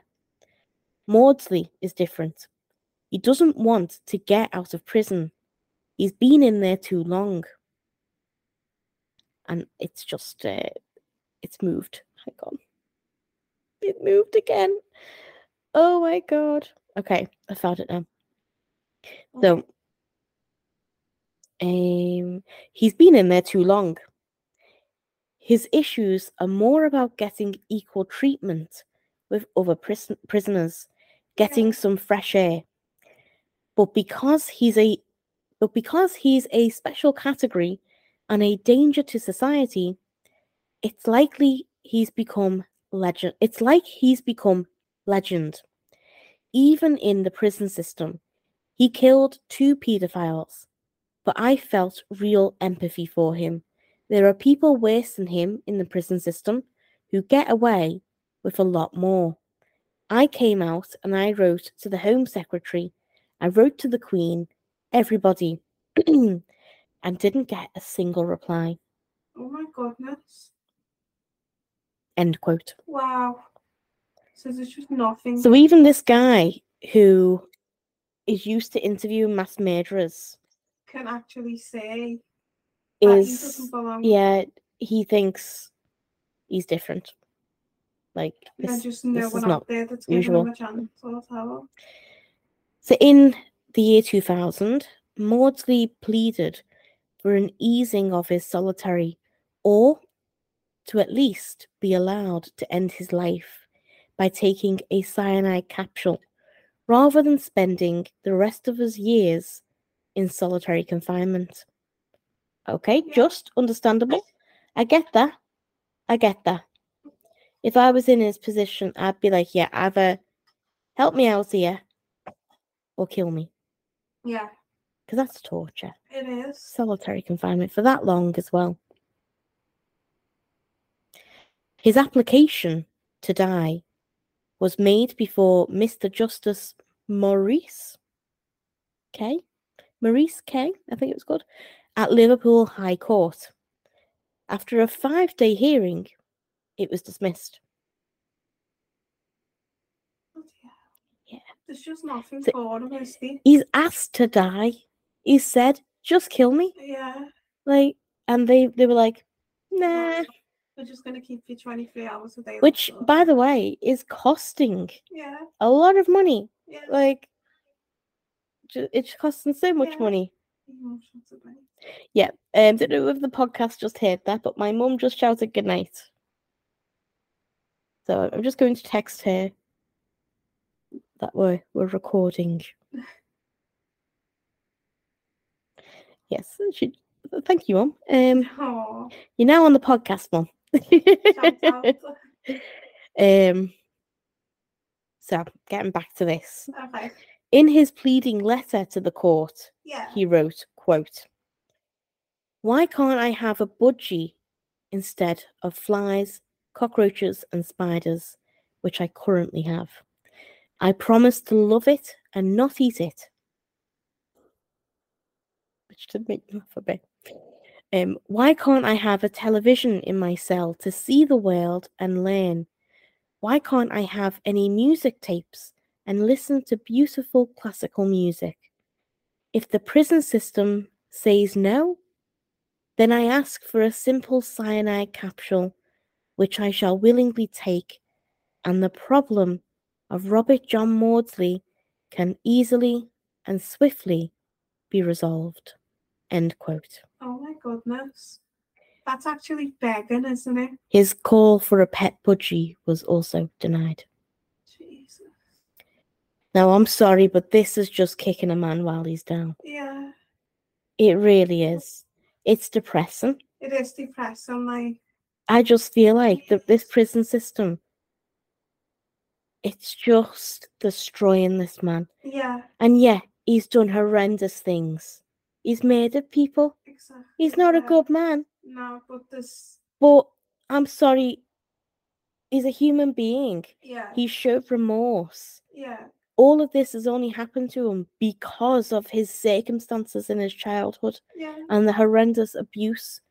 Maudsley is different. He doesn't want to get out of prison. He's been in there too long. And it's just, uh, it's moved. Hang on. It moved again. Oh my god. Okay, I found it now. So, um, he's been in there too long. His issues are more about getting equal treatment with other prison- prisoners, getting some fresh air. But because he's a but because he's a special category and a danger to society, it's likely he's become legend. It's like he's become legend. Even in the prison system, he killed two pedophiles, but I felt real empathy for him. There are people worse than him in the prison system who get away with a lot more. I came out and I wrote to the Home Secretary, I wrote to the Queen, everybody, [clears throat] and didn't get a single reply. Oh my goodness. End quote. Wow. So there's just nothing. So even this guy who is used to interviewing mass murderers can actually say that he is belong. yeah, he thinks he's different. Like There's this, just no this is one not out there that's giving usual. him a chance him. So in the year 2000, Maudsley pleaded for an easing of his solitary or to at least be allowed to end his life by taking a cyanide capsule rather than spending the rest of his years in solitary confinement. Okay, just understandable. I get that. I get that. If I was in his position, I'd be like, yeah, either help me out here or kill me. Yeah, Because that's torture. it is. Solitary confinement for that long as well. His application to die was made before Mr. Justice Maurice Kay Maurice Kay I think it was called at Liverpool High Court. After a five day hearing, it was dismissed. Yeah. There's just nothing So- for him, is there? He's asked to die. He said, just kill me. Yeah. Like, and they, they were like, nah. We're just gonna keep you 23 hours a day. Which, by the way, is costing Yeah. a lot of money. Yeah. Like, it's costing so much Yeah. money. Emotions are bad. Yeah. Um, don't know if the podcast just heard that, but my mum just shouted good night. So I'm just going to text her that we're we're recording. Yes, she, thank you, mum. Um, Oh, you're now on the podcast, mum. [laughs] um. So getting back to this, Okay. in his pleading letter to the court, Yeah. he wrote, quote, Why can't I have a budgie instead of flies, cockroaches, and spiders, which I currently have? I promise to love it and not eat it. Which did make me laugh a bit. Um, why can't I have a television in my cell to see the world and learn? Why can't I have any music tapes and listen to beautiful classical music? If the prison system says no, then I ask for a simple cyanide capsule, which I shall willingly take, and the problem of Robert John Maudsley can easily and swiftly be resolved. End quote. Oh my goodness. That's actually begging, isn't it? His call for a pet budgie was also denied. Jesus. Now, I'm sorry, but this is just kicking a man while he's down. Yeah. It really is. It's depressing. It is depressing. Like, I just feel like the, this prison system, it's just destroying this man. yeah, And yeah, he's done horrendous things. He's murdered people. exactly. He's not a good man. No, but this, But I'm sorry, he's a human being. yeah, He showed remorse. yeah, All of this has only happened to him because of his circumstances in his childhood yeah, and the horrendous abuse,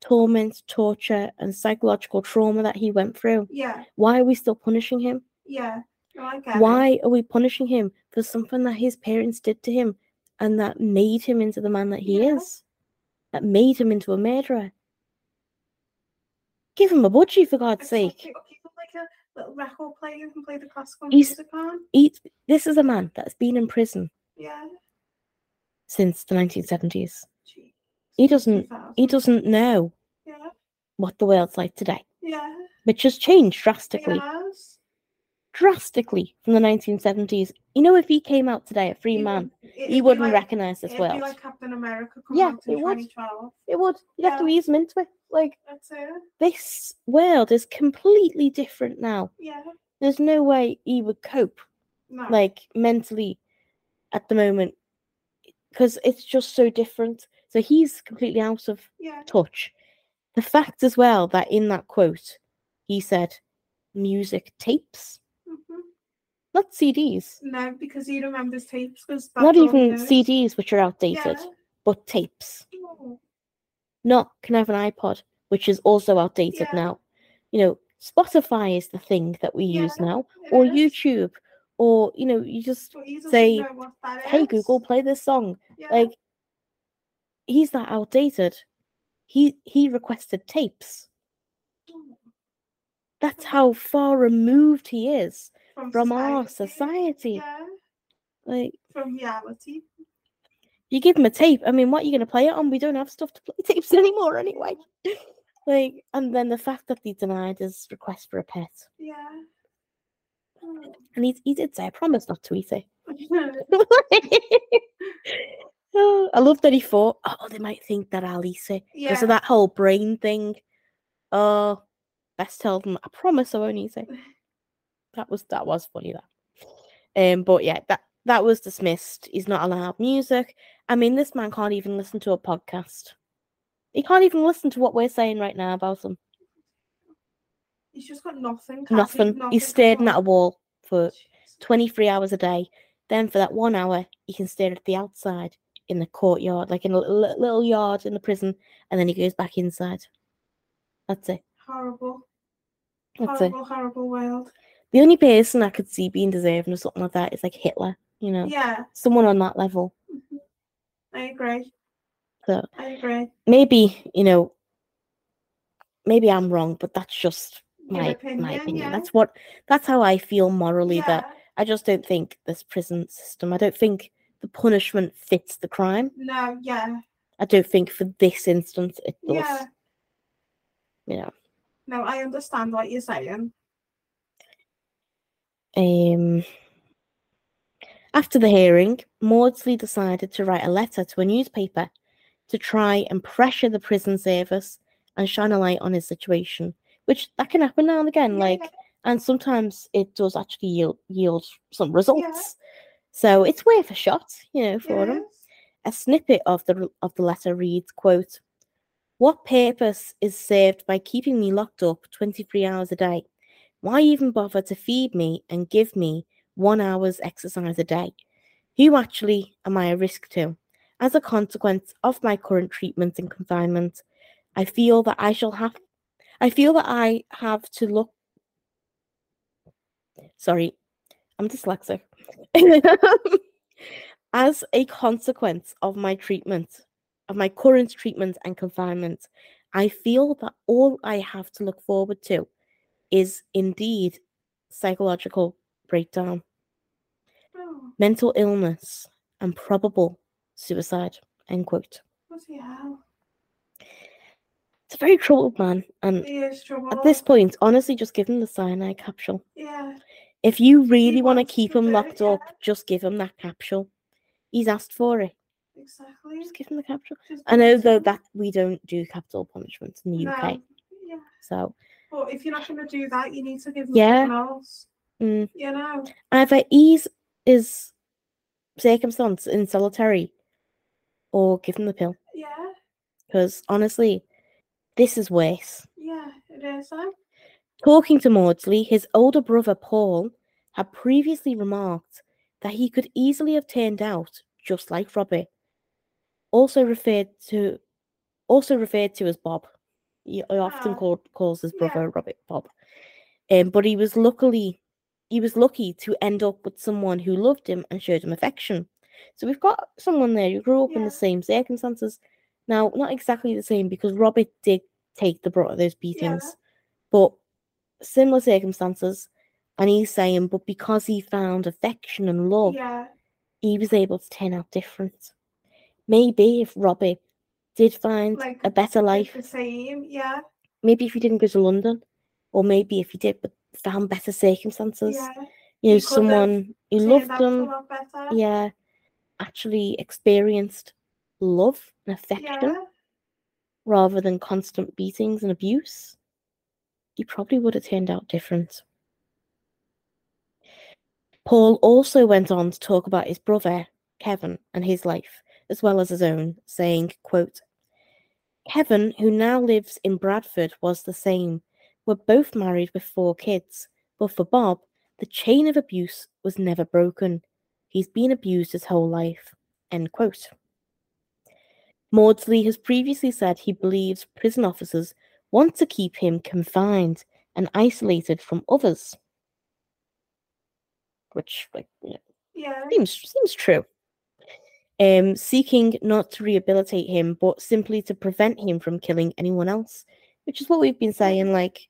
torment, torture, and psychological trauma that he went through. yeah, Why are we still punishing him? yeah. No, I it. Why are we punishing him for something that his parents did to him and that made him into the man that he Yeah. is? That made him into a murderer? Give him a budgie, for God's sake. People like a little record player you can play the classical He's- music on. He, this is a man that's been in prison Yeah. since the 1970s. Jeez. He doesn't- He doesn't know Yeah, what the world's like today, yeah. which has changed drastically. has. Drastically from the 1970s. You know, if he came out today, a free He man, would- he wouldn't like- recognize this world. like Captain America Yeah, out in it would. It would. You'd have to ease him into it. Like, That's it. this world is completely different now. Yeah. There's no way he would cope, No. like, mentally at the moment, because it's just so different. So he's completely out of yeah. touch. The fact as well that in that quote, he said music tapes, hmm not CDs, No, because he remembers tapes. Because not even CDs, which are outdated, Yeah. but tapes. Oh, Not can have an iPod, which is also outdated Yeah. now. You know, Spotify is the thing that we use now, or is. YouTube, or you know, you just say, know what that hey is. Google, play this song. Yeah. Like he's that outdated. He he requested tapes. That's how far removed he is from our society. society. Yeah. Like From reality. you give him a tape. I mean, what are you going to play it on? We don't have stuff to play [laughs] tapes anymore anyway. Like, and then the fact that he denied his request for a pet, Yeah. Oh. and he he did say, "I promise not to eat it." oh, [laughs] [laughs] I love that he thought, "Oh, they might think that I'll eat it," because yeah. of that whole brain thing. Oh, best tell them, "I promise I won't eat it." That was that was funny that. Um, but yeah, that that was dismissed. He's not allowed music. I mean, this man can't even listen to a podcast. He can't even listen to what we're saying right now about him. He's just got nothing. he? Nothing. He's staring at a wall for Jesus. 23 hours a day. Then for that one hour, he can stare at the outside in the courtyard, like in a little yard in the prison, and then he goes back inside. That's it. Horrible. That's horrible, horrible world. The only person I could see being deserving of something like that is like Hitler, you know, Yeah, someone on that level. Mm-hmm. I agree. So I agree. maybe, you know, maybe I'm wrong, but that's just my opinion, my opinion. yeah. That's what that's how I feel morally that I just don't think this prison system, I don't think the punishment fits the crime. No, yeah. I don't think for this instance it does. Yeah. You know. No, I understand what you're saying. Um after the hearing, Maudsley decided to write a letter to a newspaper to try and pressure the prison service and shine a light on his situation. Which that can happen now and again, Yeah, like yeah. and sometimes it does actually yield yield some results. So it's worth a shot, you know, for him. A snippet of the of the letter reads, quote, What purpose is served by keeping me locked up 23 hours a day? Why even bother to feed me and give me one hour's exercise a day? Who actually am I a risk to? As a consequence of my current treatment and confinement, I feel that I shall have I feel that I have to look sorry, I'm dyslexic. [laughs] As a consequence of my treatment, of my current treatment and confinement, I feel that all I have to look forward to is indeed psychological breakdown, Oh, mental illness, and probable suicide. End quote. It's a very troubled man, and He is trouble. at this point, honestly, just give him the cyanide capsule. Yeah. If you really want to keep him locked up, just give him that capsule. He's asked for it. Exactly. Just give him the capsule. Just I know though that we don't do capital punishments in the UK, Yeah. so But if you're not going to do that, you need to give them Yeah. something else. mm, You know? either ease his circumstance in solitary, or give him the pill. Yeah. Because honestly, this is worse. Yeah, it is. Huh? Talking to Maudsley, his older brother Paul had previously remarked that he could easily have turned out just like Robbie. Also referred to also referred to as Bob. He he often Ah, called calls his yeah. brother Robert Bob. Um, but he was luckily he was lucky to end up with someone who loved him and showed him affection. So we've got someone there who grew up in the same circumstances. Now, not exactly the same because Robert did take the brunt of those beatings, but similar circumstances. And he's saying, but because he found affection and love, Yeah. he was able to turn out different. Maybe if Robbie did find Like, a better life, the same. Yeah. maybe if he didn't go to London, or maybe if he did but found better circumstances, Yeah. you know, he could have someone who loved them, yeah, actually experienced love and affection Yeah. rather than constant beatings and abuse, he probably would have turned out different. Paul also went on to talk about his brother, Kevin, and his life, as well as his own, saying, quote, Kevin, who now lives in Bradford, was the same. We're both married with four kids, but for Bob, the chain of abuse was never broken. He's been abused his whole life. End quote. Maudsley has previously said he believes prison officers want to keep him confined and isolated from others. Which, like, you know, Yeah. seems seems true. Um, seeking not to rehabilitate him, but simply to prevent him from killing anyone else, which is what we've been saying. Like,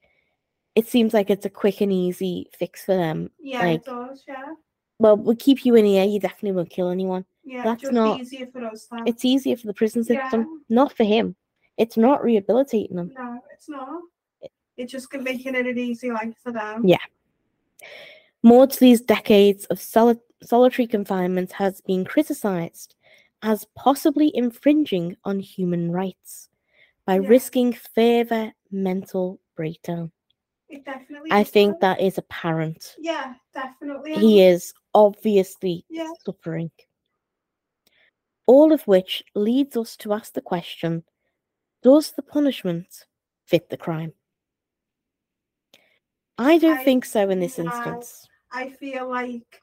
it seems like it's a quick and easy fix for them. Yeah, like- it does. Yeah. Well, we'll keep you in here. You definitely won't kill anyone. Yeah. That's just not- easier for us then. It's easier for the prison Yeah. system, not for him. It's not rehabilitating them. No, it's not. It's just making it an easy life for them. Yeah. Maudsley's decades of soli- solitary confinement has been criticised as possibly infringing on human rights by Yeah. risking further mental breakdown. It definitely. I think that is apparent. Yeah, definitely. He is obviously Yeah. suffering. All of which leads us to ask the question Does the punishment fit the crime? I don't I- think so in this instance. I feel like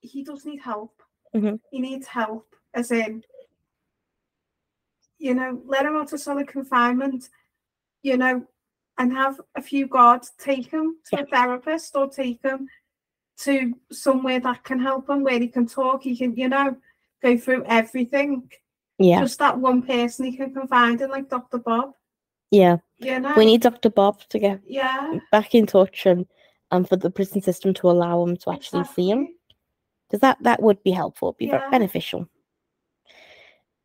he does need help. Mhm. He needs help, as in, you know, let him out of solid confinement, you know, and have a few guards take him to a therapist or take him to somewhere that can help him, where he can talk, he can, you know, go through everything. Yeah, Just that one person he can confide in, like Dr. Bob. yeah. You know? We need Dr. Bob to get yeah. back in touch and and for the prison system to allow him to actually see him exactly. Because that that would be helpful, be Yeah. beneficial.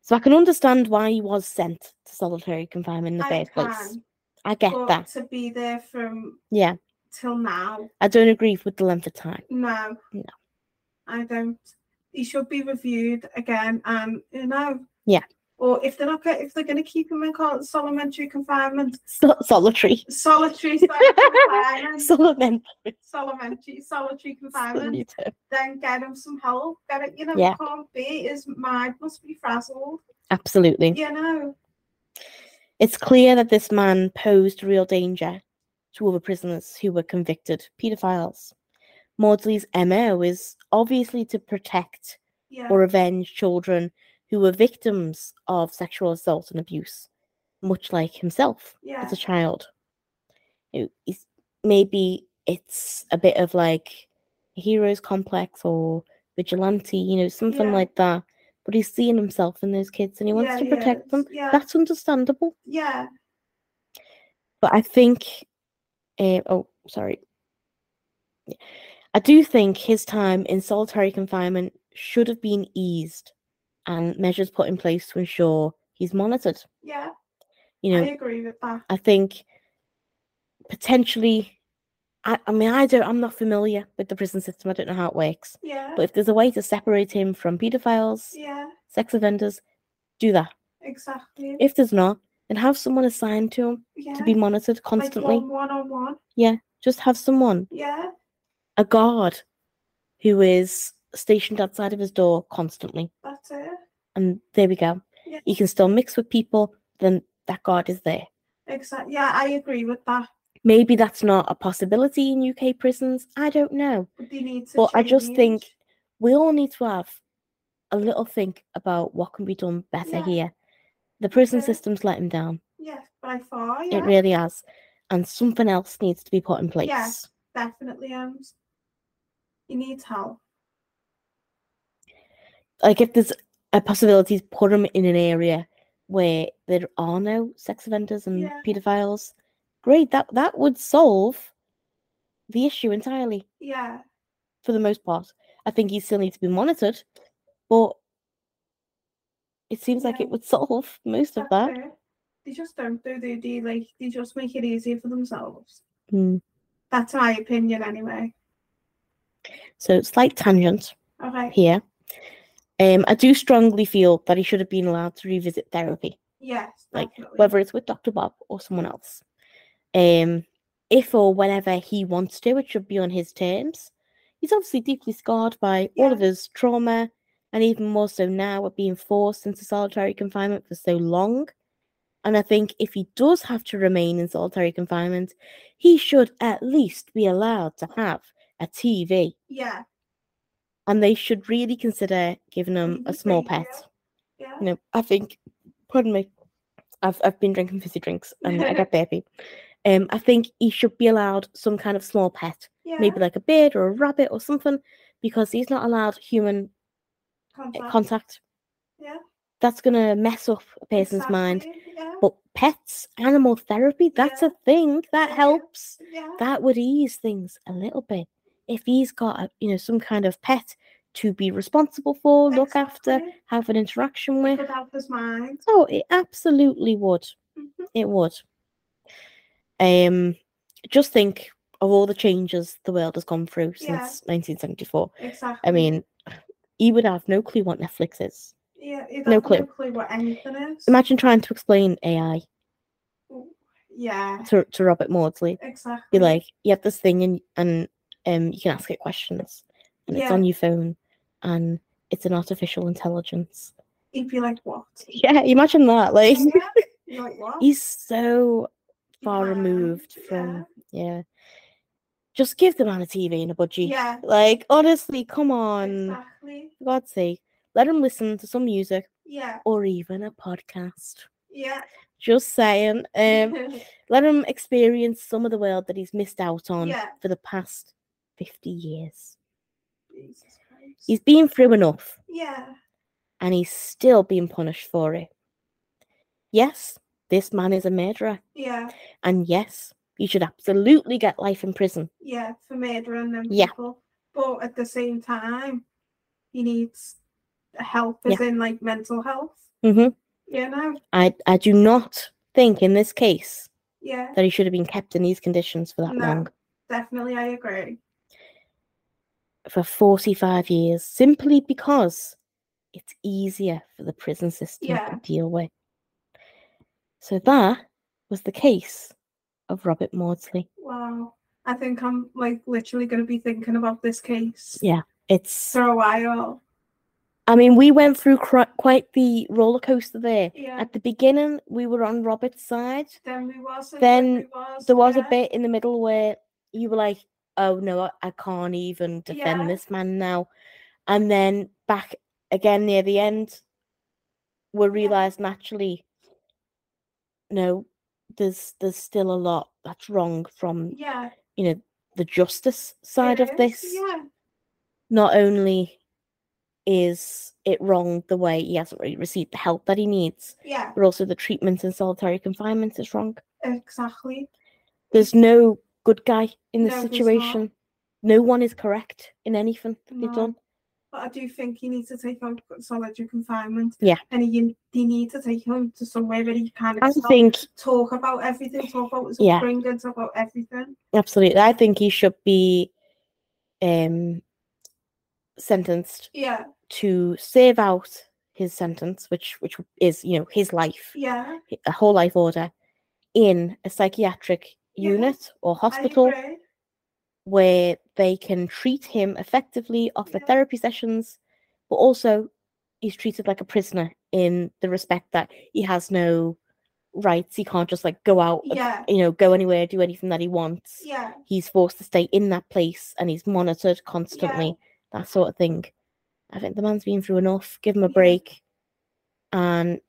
So I can understand why he was sent to solitary confinement in the I first place. I get that. to be there from Yeah, till now, I don't agree with the length of time. no. No. I don't. He should be reviewed again, and you know. Yeah. Or if they're not, if they're going to keep him in solitary confinement, So- solitary, solitary [laughs] solitary confinement, solitary, solitary solitary confinement, then get him some help. Get it, you know, Yeah. can't be. His mind must be frazzled. Absolutely. You know. It's clear that this man posed real danger to other prisoners who were convicted paedophiles. Maudsley's MO is obviously to protect Yeah. or avenge children who were victims of sexual assault and abuse, much like himself yeah. as a child. Know, maybe it's a bit of like a hero's complex or vigilante, you know, something Yeah. like that. But he's seeing himself in those kids and he wants Yeah, to protect them. That's understandable. yeah. But I think, uh, oh, sorry. I do think his time in solitary confinement should have been eased and measures put in place to ensure he's monitored. Yeah. You know, I agree with that. I think potentially, I, I mean, I don't, I'm not familiar with the prison system. I don't know how it works. Yeah. But if there's a way to separate him from pedophiles, yeah. sex offenders, do that. Exactly. If there's not, then have someone assigned to him yeah. to be monitored constantly. one one on one. Yeah. Just have someone, Yeah. a guard, who is stationed outside of his door constantly. That's it. And there we go. Yeah. You can still mix with people, then that guard is there. Exactly. Yeah, I agree with that. Maybe that's not a possibility in UK prisons. I don't know. But they need to But I just think we all need to have a little think about what can be done better Yeah. here. The prison system's let him down. yeah, by far, yeah, It really has. And something else needs to be put in place. Yeah. definitely. Um, he needs help. Like if there's a possibility to put them in an area where there are no sex offenders and Yeah. paedophiles, great. That that would solve the issue entirely Yeah, for the most part. I think he still needs to be monitored, but it seems like it would [laughs] solve most of that. it. They just don't do they? They like they just make it easier for themselves. Hmm. That's my opinion, anyway. So slight tangent Okay. here. Um, I do strongly feel that he should have been allowed to revisit therapy, Yes, like, whether it's with Dr. Bob or someone else. Um, if or whenever he wants to, it should be on his terms. He's obviously deeply scarred by all of Yeah. his trauma, and even more so now with being forced into solitary confinement for so long. And I think if he does have to remain in solitary confinement, he should at least be allowed to have a TV. Yeah, And they should really consider giving him a small pet. yeah, You know, I think, pardon me, I've I've been drinking fizzy drinks and I get [laughs] burpy. Um, I think he should be allowed some kind of small pet, yeah. maybe like a bird or a rabbit or something, because he's not allowed human uh, contact. contact. Yeah. That's gonna mess up a person's mind. Yeah, But pets, animal therapy, that's Yeah. a thing that helps. yeah, That would ease things a little bit. If he's got, a, you know, some kind of pet to be responsible for, look after, have an interaction It with. could help his mind. Oh, it absolutely would. Mhm. It would. Um, just think of all the changes the world has gone through Yeah. since 1974. Exactly. I mean, he would have no clue what Netflix is. yeah, no have clue. No clue what anything is. Imagine trying to explain AI yeah, to, to Robert Maudsley. exactly. Be like, you have this thing and and um you can ask it questions and it's on your phone and it's an artificial intelligence. he'd be like, "What?" Yeah, imagine that. Like Yeah. [laughs] Like, "What?" he's so far Yeah, removed yeah. from yeah just give the man a TV and a budgie. Yeah. Like, honestly, come on. Exactly. For God's sake. Let him listen to some music Yeah. or even a podcast. Yeah. Just saying. Um, [laughs] let him experience some of the world that he's missed out on Yeah. for the past 50 years. Jesus He's been through enough yeah. and he's still being punished for it. Yes, this man is a murderer. Yeah. And yes, he should absolutely get life in prison. Yeah. For murdering them Yeah. people. But at the same time, he needs help as in like mental health. hmm You know? I, I do not think in this case Yeah. that he should have been kept in these conditions for that No. long. Definitely I agree. For 45 years, simply because it's easier for the prison system Yeah. to deal with. So that was the case of Robert Maudsley. Wow. I think I'm like literally gonna be thinking about this case Yeah. It's, for a while. I mean, we went through quite the roller coaster there. Yeah. At the beginning, we were on Robert's side. then we was and Then we was. There was yeah. a bit in the middle where you were like, oh no, I, I can't even defend Yeah. this man now. And then back again near the end, we realised naturally, no, there's there's still a lot that's wrong from Yeah. you know the justice side it of is, this. Yeah. Not only is it wrong the way he hasn't really received the help that he needs, Yeah. but also the treatment in solitary confinement is wrong. Exactly. There's no good guy in this No, situation. No one is correct in anything that they've done. But I do think he needs to take out solitary confinement. Yeah. And he, he needs to take him to somewhere where he can I think talk about everything, talk about his Yeah. upbringing, talk about everything. absolutely. I think he should be um sentenced Yeah. to serve out his sentence, which which is you know his life, Yeah. a whole life order, in a psychiatric unit or hospital where they can treat him effectively, offer Yeah. therapy sessions, but also he's treated like a prisoner in the respect that he has no rights. He can't just like go out, Yeah. you know, go anywhere, do anything that he wants. Yeah. He's forced to stay in that place and he's monitored constantly, that sort of thing. I think the man's been through enough. Give him a Yeah. break and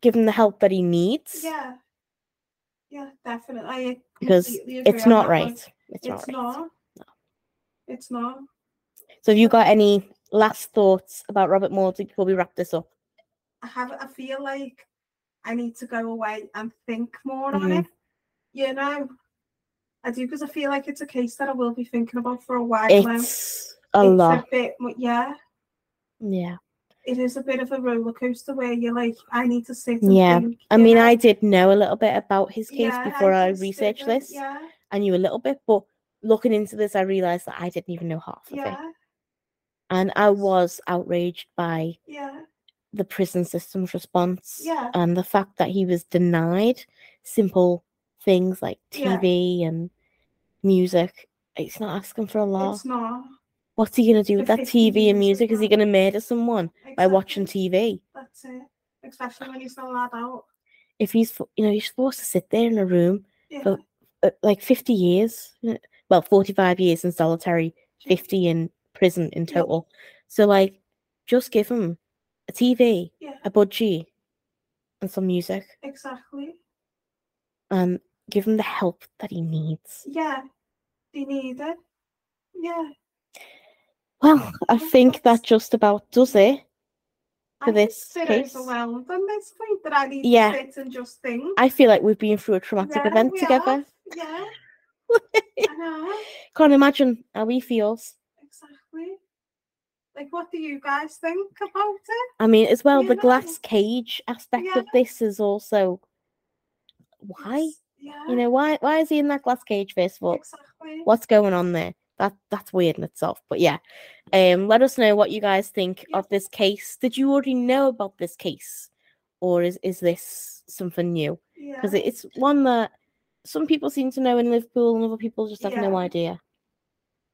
give him the help that he needs Yeah. Yeah, definitely. Because it's not one. right. It's, It's not right. not. No. It's not. So, have you got any last thoughts about Robert Maudsley before we wrap this up? I have I feel like I need to go away and think more on Mhm. it. You know, I do because I feel like it's a case that I will be thinking about for a while now. It's a it's lot. a bit, yeah. Yeah. It is a bit of a roller coaster where you're like, I need to sit. Yeah, think, I mean, know? I did know a little bit about his case Yeah, before I, just researched this. Yeah, I knew a little bit, but looking into this, I realized that I didn't even know half of it. And I was outraged by yeah, the prison system's response Yeah. and the fact that he was denied simple things like Yeah. TV and music. It's not asking for a lot. It's not. What's he going to do with that TV and music? Is he going to murder someone by watching TV? That's it. Especially when he's still lad out. If he's, you know, he's forced to sit there in a room Yeah. for uh, like 50 years, well, 45 years in solitary, 50 in prison in Yeah. total. So, like, just give him a TV, Yeah. a budgie, and some music, Exactly. and give him the help that he needs. Yeah. They need it. Yeah. Well, I think that just about does it. For I'm this case? overwhelmed this point that I need Yeah. to sit and just think. I feel like we've been through a traumatic Yeah, event together. have. Yeah. [laughs] I know. Can't imagine how he feels. Exactly. Like, what do you guys think about it? I mean, as well, You the know. glass cage aspect Yeah. of this is also why It's- Yeah. you know why why is he in that glass cage first of all Exactly. what's going on there that that's weird in itself but yeah um let us know what you guys think Yeah. of this case did you already know about this case or is is this something new Yeah. because it's one that some people seem to know in liverpool and other people just have no idea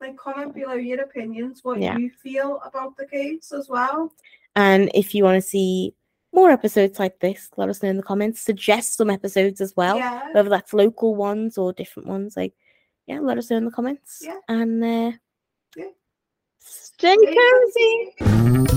Like, comment below your opinions, what Yeah. you feel about the case as well. and if you want to see more episodes like this let us know in the comments suggest some episodes as well yeah. whether that's local ones or different ones like yeah, let us know in the comments. Yeah. And uh, Yeah. stay cozy.